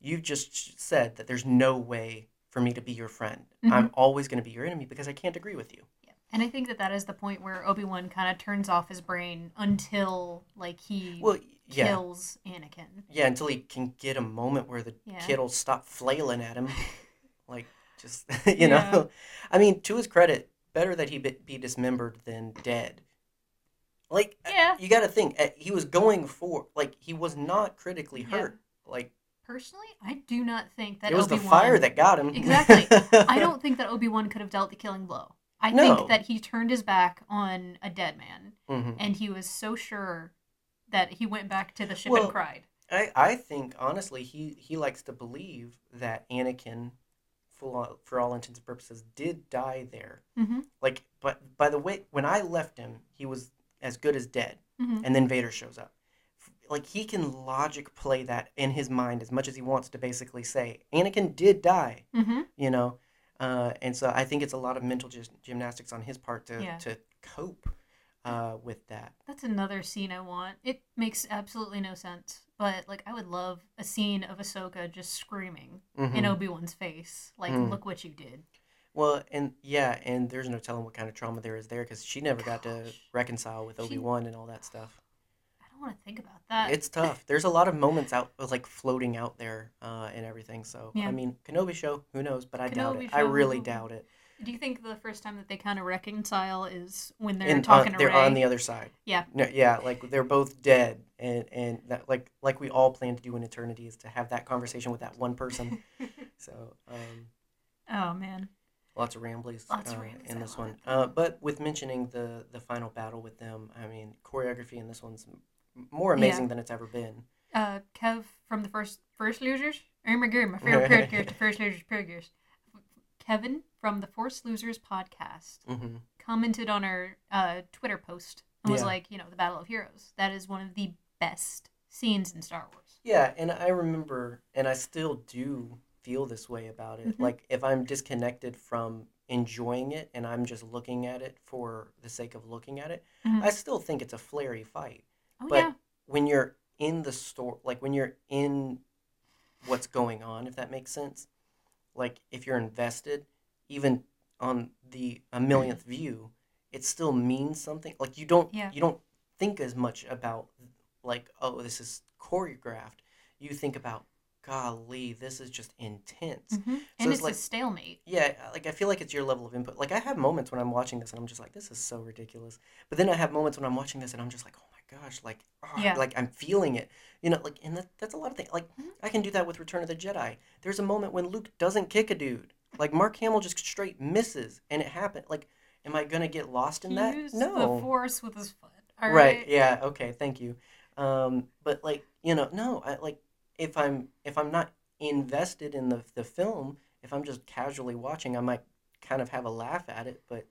you just said that there's no way for me to be your friend. I'm always going to be your enemy because I can't agree with you. And I think that that is the point where Obi Wan kind of turns off his brain until like he Well, yeah. kills Anakin. Yeah, until he can get a moment where the Yeah. kid will stop flailing at him. like, just, you Yeah. know? I mean, to his credit, better that he be, be dismembered than dead. Like, uh, Yeah. you got to think, uh, he was going for, like, he was not critically hurt. Like, Personally, I do not think that it was Obi the fire that got him. Exactly. I don't think that Obi Wan could have dealt the killing blow. I No. think that he turned his back on a dead man, Mhm. and he was so sure that he went back to the ship Well, and cried. I, I think honestly he, he likes to believe that Anakin, for, for all intents and purposes, did die there. Mm-hmm. Like, but by the way, when I left him, he was as good as dead, Mhm. and then Vader shows up. Like he can logic play that in his mind as much as he wants to basically say Anakin did die, Mm-hmm. you know, uh, and so I think it's a lot of mental gymnastics on his part to Yeah. to cope uh, with that. That's another scene I want. It makes absolutely no sense, but like I would love a scene of Ahsoka just screaming in Mhm. Obi Wan's face, like Mm. "Look what you did." Well, and yeah, and there's no telling what kind of trauma there is there because she never got to reconcile with Obi Wan and all that stuff. I don't want to think about that. It's tough. There's a lot of moments out like floating out there uh, and everything. So Yeah. I mean, Kenobi show, who knows? But I doubt Kenobi it. I really doubt it. Do you think the first time that they kind of reconcile is when they're And talking on, they're on the other side. Yeah. No, yeah, like they're both dead, and and that, like like we all plan to do in eternity is to have that conversation with that one person. so um, oh man. lots of ramblies, Lots of uh, in this one. Uh, but with mentioning the the final battle with them, I mean choreography in this one's more amazing than it's ever been. Uh, Kev from the first First Losers. My god, my favorite character, the First Losers, Purgers. Kevin from the Force Losers podcast hmm commented on our uh, Twitter post and was Yeah. like, you know, the Battle of Heroes. That is one of the best scenes in Star Wars. Yeah, and I remember, and I still do feel this way about it. Mhm. Like if I'm disconnected from enjoying it and I'm just looking at it for the sake of looking at it, Mhm. I still think it's a flary fight. Oh But yeah, when you're in the store, like when you're in what's going on, if that makes sense, like if you're invested, even on the a millionth view, it still means something. Like you don't Yeah. you don't think as much about like oh this is choreographed. You think about golly this is just intense. hmm and it's it's like- a stalemate. Yeah, like I feel like it's your level of input. Like I have moments when I'm watching this and I'm just like, this is so ridiculous. But then I have moments when I'm watching this and I'm just like, oh my gosh, like, ah, Yeah. like I'm feeling it. You know, like, and that, that's a lot of things. Like Mhm. I can do that with Return of the Jedi. There's a moment when Luke doesn't kick a dude. Like Mark Hamill just straight misses, and it happened. Like, am I gonna get lost in He that? used No. the Force with his foot. All right. right. Yeah. Okay. Thank you. Um, but like, you know, no. I like if I'm if I'm not invested in the the film, if I'm just casually watching, I might kind of have a laugh at it, but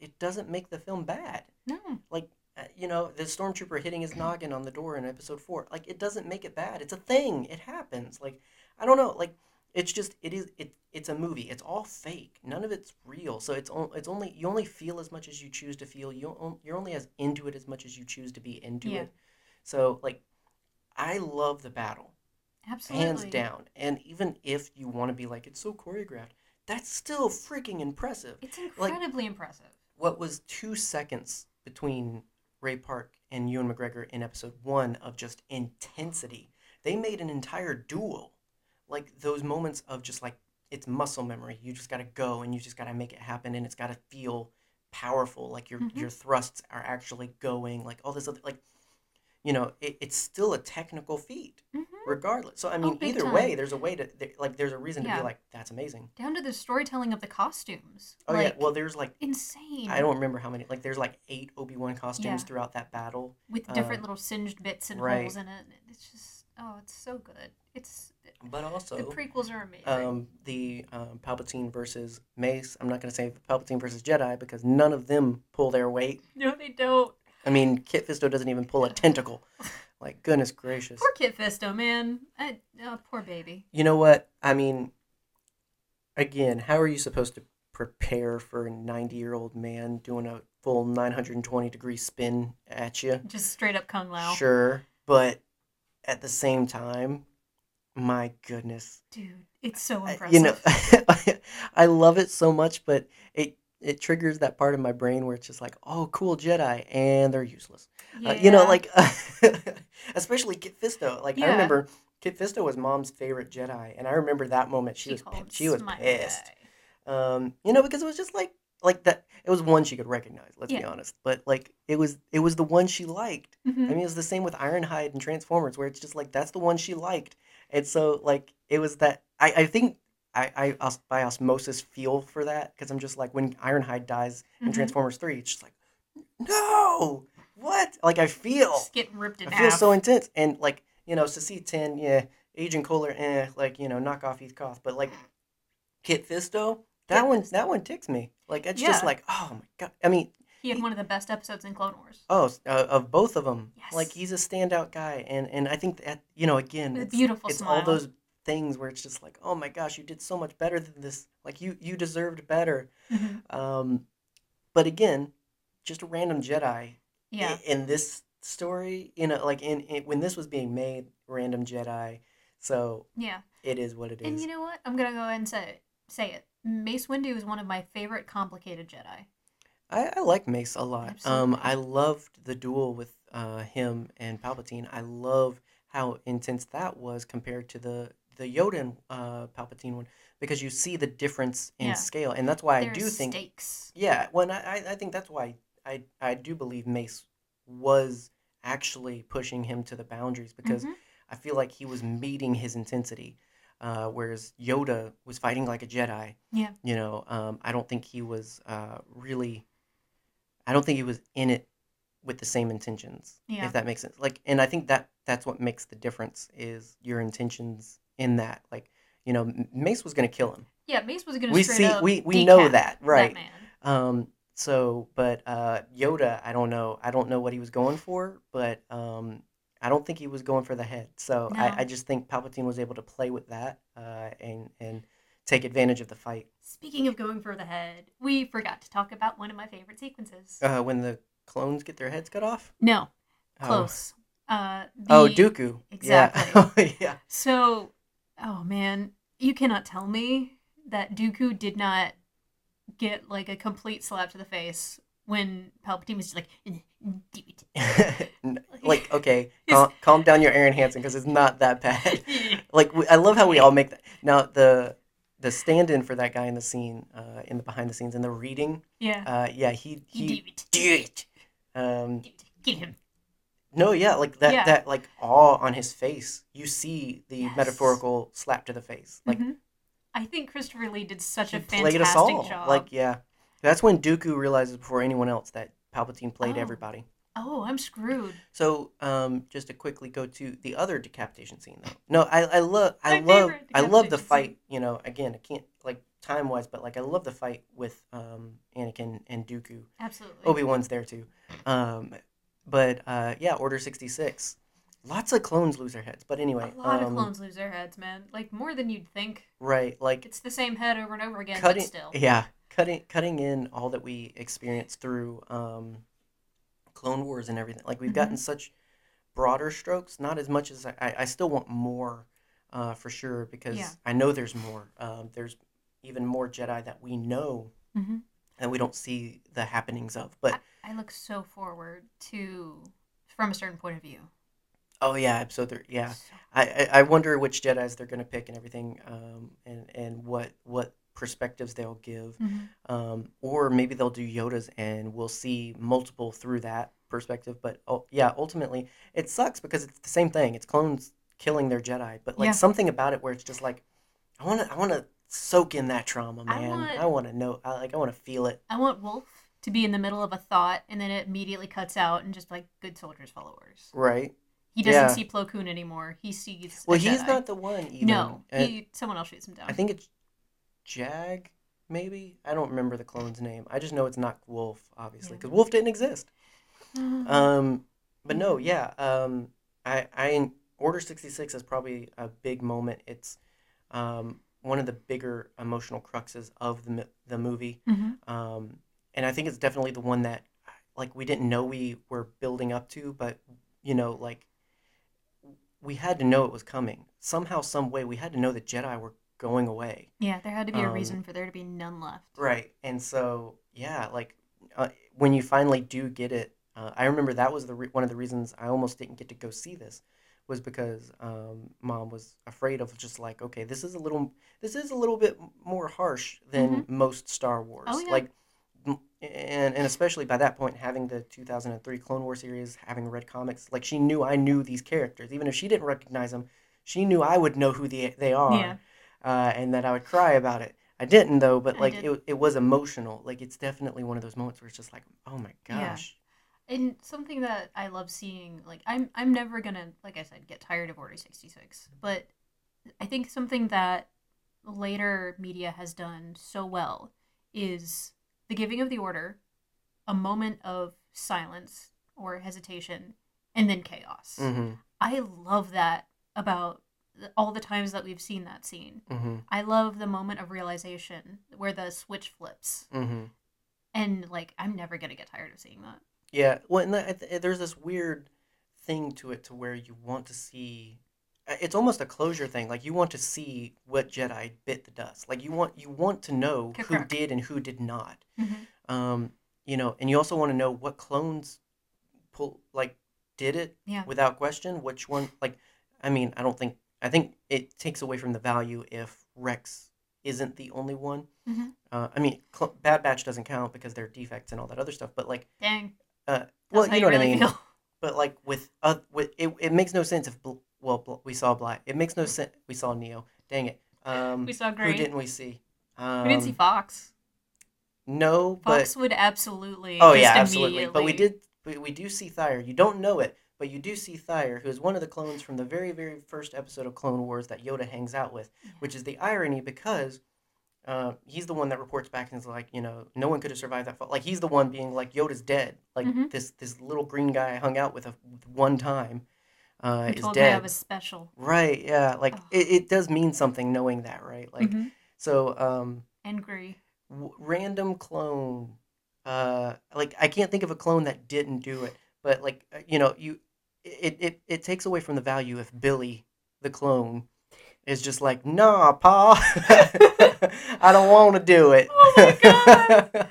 it doesn't make the film bad. No. Like, Uh, you know, the stormtrooper hitting his noggin on the door in episode four, like it doesn't make it bad. It's a thing. It happens. Like, I don't know. Like, it's just it is it. It's a movie. It's all fake. None of it's real. So it's on, it's only you only feel as much as you choose to feel. You you're only as into it as much as you choose to be into Yeah. it. So like, I love the battle Absolutely. hands down. And even if you want to be like it's so choreographed, that's still freaking impressive It's incredibly impressive. what was two seconds between Ray Park and Ewan McGregor in episode one of just intensity. They made an entire duel. Like those moments of just like it's muscle memory. You just gotta go and you just gotta make it happen and it's gotta feel powerful. Like your Mhm. your thrusts are actually going, like all this other like you know, it, it's still a technical feat, hmm regardless. So I mean, big either time. way, there's a way to there, like. There's a reason to be like, that's amazing. Down to the storytelling of the costumes. Oh like, yeah, well, there's like insane. I don't remember how many. Like, there's like eight Obi Wan costumes Yeah. throughout that battle. with uh, different little singed bits and right. holes in it. It's just oh, it's so good. It's But also, the prequels are amazing. um, the um, Palpatine versus Mace. I'm not going to say Palpatine versus Jedi because none of them pull their weight. no, they don't. I mean, Kit Fisto doesn't even pull a tentacle. Like, goodness gracious. Poor Kit Fisto, man. I, oh, poor baby. You know what? I mean, again, how are you supposed to prepare for a 90 year old man doing a full 920 degree spin at you? Just straight up Kung Lao. Sure, but at the same time, my goodness. Dude, it's so impressive. You know, I love it so much, but it it triggers that part of my brain where it's just like, oh, cool Jedi, and they're useless. Uh, you know, Yeah. like especially Kit Fisto. Like I remember Kit Fisto was mom's favorite Jedi, and I remember that moment she, was pi- called she was pissed. Um, you know, because it was just like like that. It was one she could recognize. Let's be honest, but like it was it was the one she liked. Mhm. I mean, it was the same with Ironhide and Transformers, where it's just like that's the one she liked, and so like it was that. I I think I I by osmosis feel for that because I'm just like when Ironhide dies in Mhm. Transformers Three, it's just like no, what? Like I feel. Just getting ripped in I half. feel so intense, and like you know, to see ten, yeah, Agen Kolar, eh, like you know, knock off Eeth Koth, but like Kit Fisto, that Kit one, Fisto. that one ticks me. Like it's just like, oh my god. I mean, he had one of the best episodes in Clone Wars. oh, uh, of both of them, like he's a standout guy, and and I think that you know, again, it's, beautiful it's all those things where it's just like, oh my gosh, you did so much better than this. Like you, you deserved better. Mhm. Um, but again, just a random Jedi Yeah. in this story you know like in, in when this was being made random jedi so Yeah. it is what it is And you know what? I'm gonna go ahead and say it. Say it. Mace Windu is one of my favorite complicated Jedi. I, I like mace a lot um Absolutely. i loved the duel with uh him and palpatine i love how intense that was compared to the the yoda and uh palpatine one because you see the difference in Yeah. scale and that's why i do think stakes. Yeah, well, I, I- think that's why I, I do believe Mace was actually pushing him to the boundaries because Mhm. I feel like he was meeting his intensity, uh, whereas Yoda was fighting like a Jedi. Yeah. You know, um, I don't think he was uh, really, I don't think he was in it with the same intentions. Yeah. If that makes sense. Like, and I think that that's what makes the difference is your intentions in that. Like, you know, Mace was gonna kill him. Yeah, Mace was gonna We straight see, up we we know that, right? man. Um, so, but uh, Yoda, I don't know. I don't know what he was going for, but um, I don't think he was going for the head. So No. I, I just think Palpatine was able to play with that uh, and and take advantage of the fight. Speaking of going for the head, we forgot to talk about one of my favorite sequences. Uh, when the clones get their heads cut off. no, Oh. close. Uh, the, Oh, Dooku. Exactly. Yeah. yeah. So, oh man, you cannot tell me that Dooku did not get like a complete slap to the face when Palpatine was just like, "Do it." like, okay, calm, down your Aaron Hansen because it's not that bad. like we, I love how we all make that. Now the the stand-in for that guy in the scene, uh, in the behind the scenes, in the reading, yeah. uh, yeah, he You he do it. do it. Um, it. Him. No, yeah, like that Yeah. that like awe on his face. You see the Yes. metaphorical slap to the face. Like Mhm. I think Christopher Lee did such a played us fantastic all. job. Like yeah, that's when Dooku realizes before anyone else that Palpatine played Oh. everybody. oh, I'm screwed. So, um, just to quickly go to the other decapitation scene, though. No, I, I love, I love, I love the fight. You know, again, I can't like time wise, but like I love the fight with um Anakin and Dooku. Absolutely. Obi Wan's there too. Um, but uh, yeah, Order sixty six. Lots of clones lose their heads, but anyway, a lot um, of clones lose their heads, man. Like more than you'd think. right? Like It's the same head over and over again, cutting, but still. yeah, cutting, cutting in all that we experienced through um, Clone Wars and everything. Like we've Mm-hmm. gotten such broader strokes, not as much as I, I, still want more, uh, for sure, because Yeah. I know there's more. Um, there's even more Jedi that we know hmm and we don't see the happenings of. But I look so forward to, from a certain point of view. oh yeah, so there, yeah. So- I, I wonder which Jedi's they're gonna pick and everything, um, and and what what perspectives they'll give. Mhm. um, or maybe they'll do Yoda's and we'll see multiple through that perspective. But oh, yeah, ultimately it sucks because it's the same thing. It's clones killing their Jedi, but like Yeah. something about it where it's just like I want to I want to soak in that trauma, man. I want to know. I like I want to feel it. I want Wolf to be in the middle of a thought and then it immediately cuts out and just like good soldiers followers. Right? He doesn't Yeah. see Plo Koon anymore. He sees. Well, he's Jedi. not the one. Even. No, he, someone else shoots him down. I think it's Jag, maybe. I don't remember the clone's name. I just know it's not Wolf, obviously, Yeah. because Wolf didn't exist. Um, but no, yeah. Um, I, I Order sixty six is probably a big moment. It's um, one of the bigger emotional cruxes of the the movie. mhm. Um, and I think it's definitely the one that like we didn't know we were building up to, but you know, like we had to know it was coming somehow, some way. We had to know the Jedi were going away. Yeah, there had to be a Um, reason for there to be none left. Right. And so, yeah, like uh, when you finally do get it, uh, I remember that was the re- one of the reasons I almost didn't get to go see this was because um, mom was afraid of just like, okay, this is a little, this is a little bit more harsh than most Star Wars. Oh, yeah. Like, and and especially by that point, having the 2003 Clone War series, having read comics, like she knew I knew these characters, even if she didn't recognize them, she knew I would know who they they are Yeah. uh, and that I would cry about it. I didn't though, but like it, it was emotional. Like it's definitely one of those moments where it's just like, oh my Yeah. gosh. And something that I love seeing, like I'm I'm never gonna, like I said, get tired of Order sixty six. But I think something that later media has done so well is the giving of the order, a moment of silence or hesitation, and then chaos. Mm-hmm. I love that about all the times that we've seen that scene. Mm-hmm. I love the moment of realization where the switch flips. Mm-hmm. And like I'm never gonna get tired of seeing that. Yeah. Well, and that, there's this weird thing to it to where you want to see. It's almost a closure thing. Like you want to see what Jedi bit the dust. Like you want you want to know who did and who did not. Mm-hmm. Um, you know, and you also want to know what clones pull like did it Yeah. without question. Which one? Like, I mean, I don't think. I think it takes away from the value if Rex isn't the only one. Mhm. Uh, I mean, Cl- Bad Batch doesn't count because there are defects and all that other stuff. But like, Dang. uh, well, you know what really I mean. feel. But like with uh, with it, it makes no sense if well Bl- we saw Black. It makes no sense. We saw Neyo. Dang it. Um, We saw who didn't we see? Um, we didn't see Fox. No, but Fox would absolutely. Oh yeah, absolutely. But we did. We, we do see Thire. You don't know it, but you do see Thire, who is one of the clones from the very, very first episode of Clone Wars that Yoda hangs out with. Which is the irony because uh, he's the one that reports back and is like, you know, no one could have survived that. Fall. Like he's the one being like, Yoda's dead. Like Mhm. this this little green guy I hung out with a, one time uh, is me I dead. was special. Right? Yeah. Like it, it does mean something knowing that, right? Like Mhm. so. Um, And Gray. w- random clone uh like i can't think of a clone that didn't do it but like uh, you know you it it, it takes away from the value if billy the clone is just like nah pa i don't want to do it Oh my god!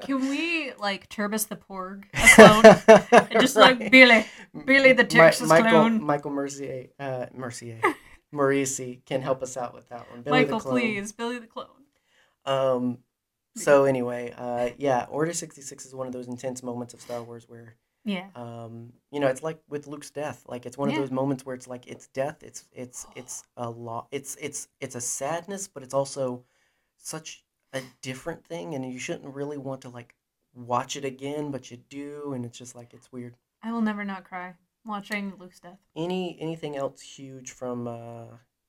Can we like Turbis the Porg a clone? Just like Billy, Billy the Mi- Texas michael clone. michael mercier uh mercier Maurice can help us out with that one Billy the Michael, clone. please, Billy the clone. Um. So anyway, uh, yeah, Order sixty six is one of those intense moments of Star Wars where, Yeah. um, you know, it's like with Luke's death. Like it's one of Yeah. those moments where it's like it's death. It's it's it's a lot. It's it's it's a sadness, but it's also such a different thing, and you shouldn't really want to like watch it again, but you do, and it's just like it's weird. I will never not cry watching Luke's death. Any anything else huge from uh,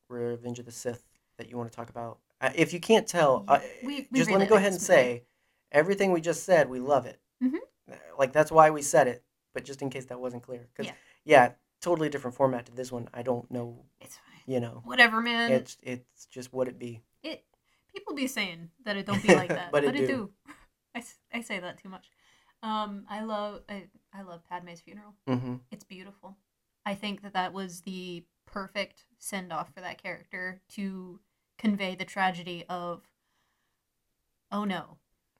Revenge of the Sith that you want to talk about? Uh, if you can't tell, We- we just let me go ahead and say everything we just said. We love it. Mhm. Uh, Like that's why we said it. But just in case that wasn't clear, because Yeah. yeah. totally different format to this one. I don't know. It's fine. You know, Whatever, man. it's it's just what it be. it people be saying that it don't be like that, But but, it it, do. do. I, I say that too much. Um, I love I, I love Padme's funeral. hmm It's beautiful. I think that that was the perfect send off for that character to convey the tragedy of oh no,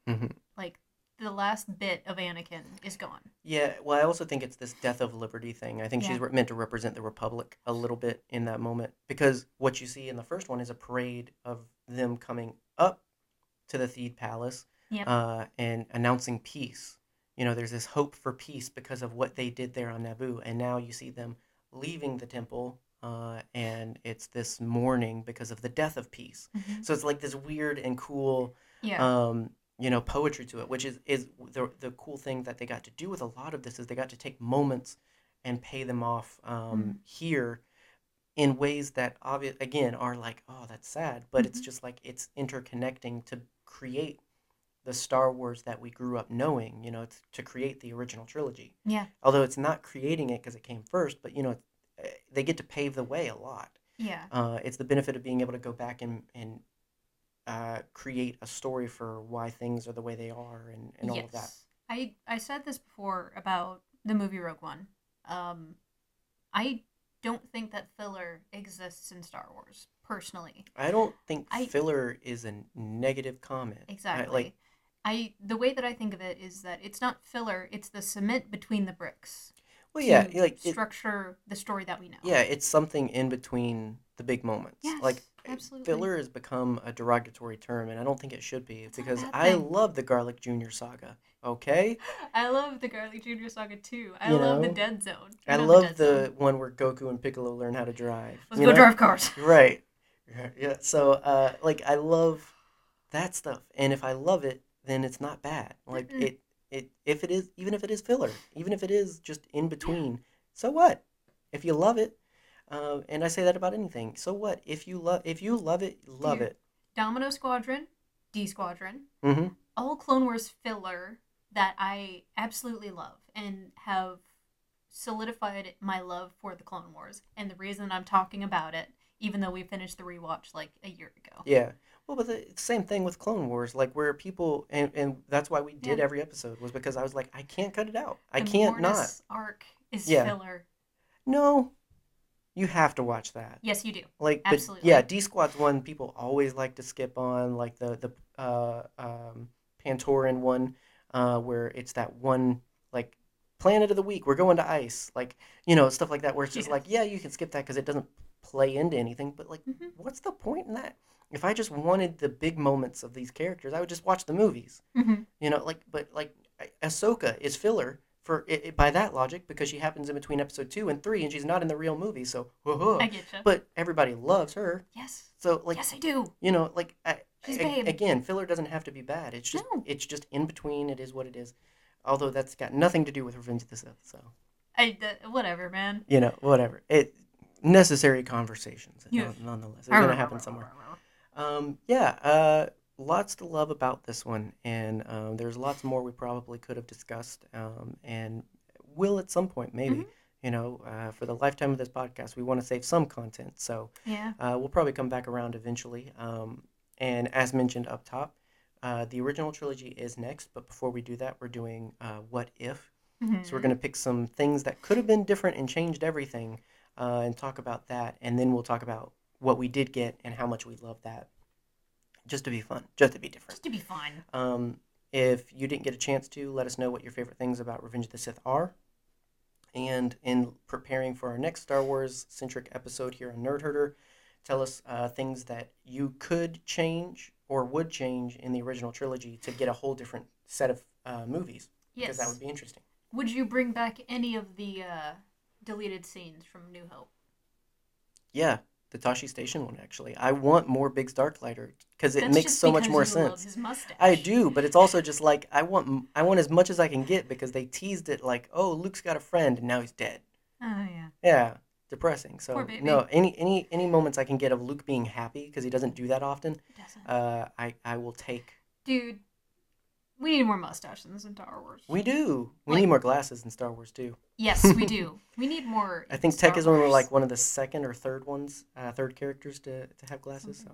hmm like the last bit of Anakin is gone. Yeah. Well, I also think it's this death of liberty thing. I think she's re- meant to represent the Republic a little bit in that moment because what you see in the first one is a parade of them coming up to the Theed Palace Yep. uh, and announcing peace. You know, there's this hope for peace because of what they did there on Naboo, and now you see them leaving the temple, uh, and it's this mourning because of the death of peace. Mhm. So it's like this weird and cool, Yeah. um, you know, poetry to it, which is is the the cool thing that they got to do with a lot of this is they got to take moments and pay them off um, Mhm. here in ways that obvious again are like oh that's sad but it's Mhm. just like it's interconnecting to create the Star Wars that we grew up knowing you know it's to create the original trilogy Yeah. although it's not creating it because it came first but you know eh, they get to pave the way a lot Yeah. uh, it's the benefit of being able to go back and and uh, create a story for why things are the way they are and, and all of that I I said this before about the movie Rogue One. Um, I don't think that filler exists in Star Wars personally. I don't think I- filler is a negative comment. I- Exactly. like I the way that I think of it is that it's not filler; it's the cement between the bricks. well, yeah, like it, structure the story that we know. yeah, it's something in between the big moments. Yes, like absolutely. filler has become a derogatory term, and I don't think it should be It's because I thing. love the Garlic Junior saga. Okay, I love the Garlic Junior Saga too. I You love the Dead Zone. I know love Dead the Zone. one where Goku and Piccolo learn how to drive. Let's you go know? drive cars. Right. Yeah, Yeah. So, uh, like, I love that stuff, and if I love it, then it's not bad. Like Mm-mm. it, it, if it is, even if it is filler, even if it is just in between, so what? If you love it, uh, and I say that about anything. So what? If you love, if you love it, love Dude. it. Domino Squadron, D Squadron, hmm all Clone Wars filler that I absolutely love and have solidified my love for the Clone Wars. And the reason I'm talking about it, even though we finished the rewatch like a year ago. Yeah. Well, but the same thing with Clone Wars, like where people, and, and that's why we did Yeah. every episode was because I was like, I can't cut it out. I The can't not. Arc is Yeah. filler. No, you have to watch that. Yes, you do. Like, but Absolutely. yeah, D Squad's one people always like to skip on, like the the uh, um, Pantoran one, uh, where it's that one like planet of the week. We're going to ice, like you know stuff like that. Where it's just Yeah. like, yeah, you can skip that because it doesn't play into anything. But like, Mhm. what's the point in that? If I just wanted the big moments of these characters, I would just watch the movies. hmm You know, like, but like, I- Ahsoka is filler for it, it- by that logic because she happens in between episode two and three, and she's not in the real movie. So, I get you. but everybody loves her. yes. So, like, yes, I do. you know, like, I, She's a- babe. again, filler doesn't have to be bad. It's just, No. it's just in between. It is what it is. Although that's got nothing to do with Revenge of the Sith. So, I, uh, whatever, man. you know, whatever. It necessary conversations, Yeah. nonetheless. It's gonna happen somewhere. Um, yeah, uh, lots to love about this one, and um, there's lots more we probably could have discussed, um, and will at some point, maybe. Mhm. You know, uh, for the lifetime of this podcast, we want to save some content, so Yeah. uh, we'll probably come back around eventually. Um, and as mentioned up top, uh, the original trilogy is next, but before we do that, we're doing uh, What If. Mhm. So we're going to pick some things that could have been different and changed everything uh, and talk about that. And then we'll talk about what we did get and how much we love that. Just to be fun, just to be different. Just to be fun. Um, if you didn't get a chance to, let us know what your favorite things about Revenge of the Sith are. And in preparing for our next Star Wars centric episode here on Nerd Herder, tell us uh, things that you could change or would change in the original trilogy to get a whole different set of uh, movies. Yes. Because that would be interesting. Would you bring back any of the uh, deleted scenes from New Hope? Yeah, the Tosche Station one actually. I want more Biggs Darklighter because it That's makes so much more sense. I do, but it's also just like I want I want as much as I can get because they teased it like, oh, Luke's got a friend and now he's dead. Oh yeah. Yeah, depressing. So no, any any any moments I can get of Luke being happy because he doesn't do that often, doesn't. uh, I I will take. Dude, we need more mustaches in Star Wars. We do. We Like- need more glasses in Star Wars too. Yes, we do. We need more. I think Tech is only Wars. like one of the second or third ones, uh, third characters to to have glasses. So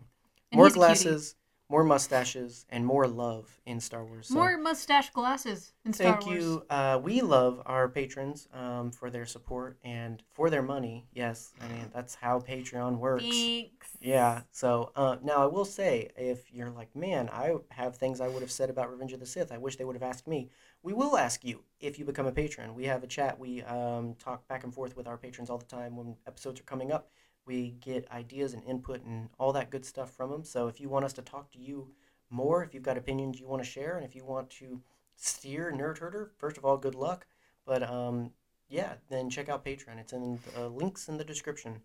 And more he's a cutie. glasses, more mustaches, and more love in Star Wars. So. More mustache glasses in Star Thank Wars. Thank you. Uh, we love our patrons um, for their support and for their money. Yes, I mean that's how Patreon works. Thanks. Yeah. So uh, now I will say, if you're like, man, I have things I would have said about Revenge of the Sith. I wish they would have asked me. We will ask you if you become a patron. We have a chat. We um, talk back and forth with our patrons all the time when episodes are coming up. We get ideas and input and all that good stuff from them. So if you want us to talk to you more, if you've got opinions you want to share, and if you want to steer Nerd Herder, first of all, good luck. But um, yeah, then check out Patreon. It's in the links in the description.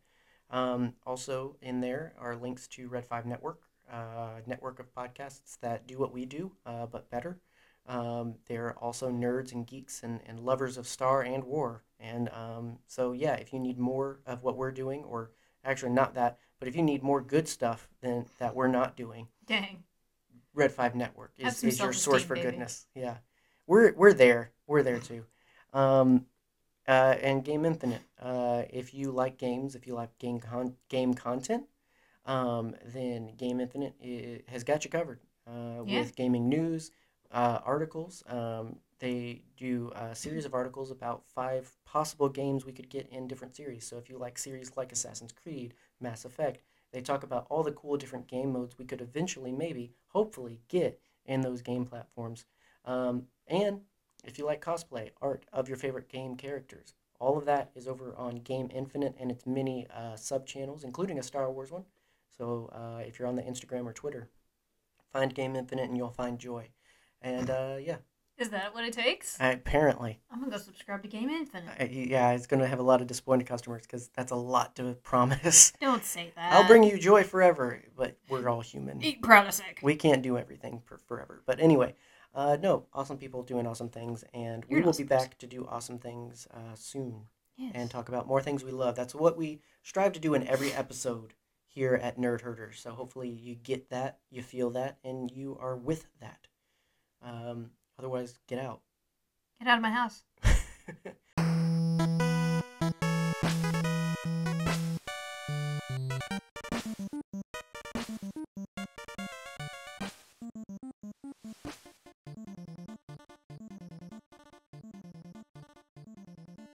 Um, also, in there are links to Red 5 Network, uh, network of podcasts that do what we do, uh, but better. Um, they're also nerds and geeks and, and lovers of Star and War. And um, so, yeah, if you need more of what we're doing, or actually not that, but if you need more good stuff than that we're not doing, Dang. Red Five Network is, is your source for baby. goodness. Yeah, we're we're there. We're there too. Um, uh, and Game Infinite. Uh, if you like games, if you like game con- game content, um, then Game Infinite i has got you covered uh, Yeah. with gaming news, uh, articles. Um, they do a series of articles about five possible games we could get in different series. So if you like series like Assassin's Creed, Mass Effect, they talk about all the cool different game modes we could eventually, maybe, hopefully, get in those game platforms. Um, and if you like cosplay, art of your favorite game characters, all of that is over on Game Infinite and its many uh, sub channels, including a Star Wars one. So uh, if you're on the Instagram or Twitter, find Game Infinite and you'll find joy. And uh, yeah, Is that what it takes? apparently, I'm gonna go subscribe to Game Infinite. I, yeah, it's going to have a lot of disappointed customers because that's a lot to promise. Don't say that. I'll bring you joy forever, but we're all human. Eat Prodisic. We can't do everything for forever. But anyway, uh, no, awesome people doing awesome things, and we You're an will awesome be back to do awesome things uh, soon Yes. and talk about more things we love. That's what we strive to do in every episode here at Nerd Herders. So hopefully you get that, you feel that, and you are with that. Um, otherwise, get out. Get out of my house.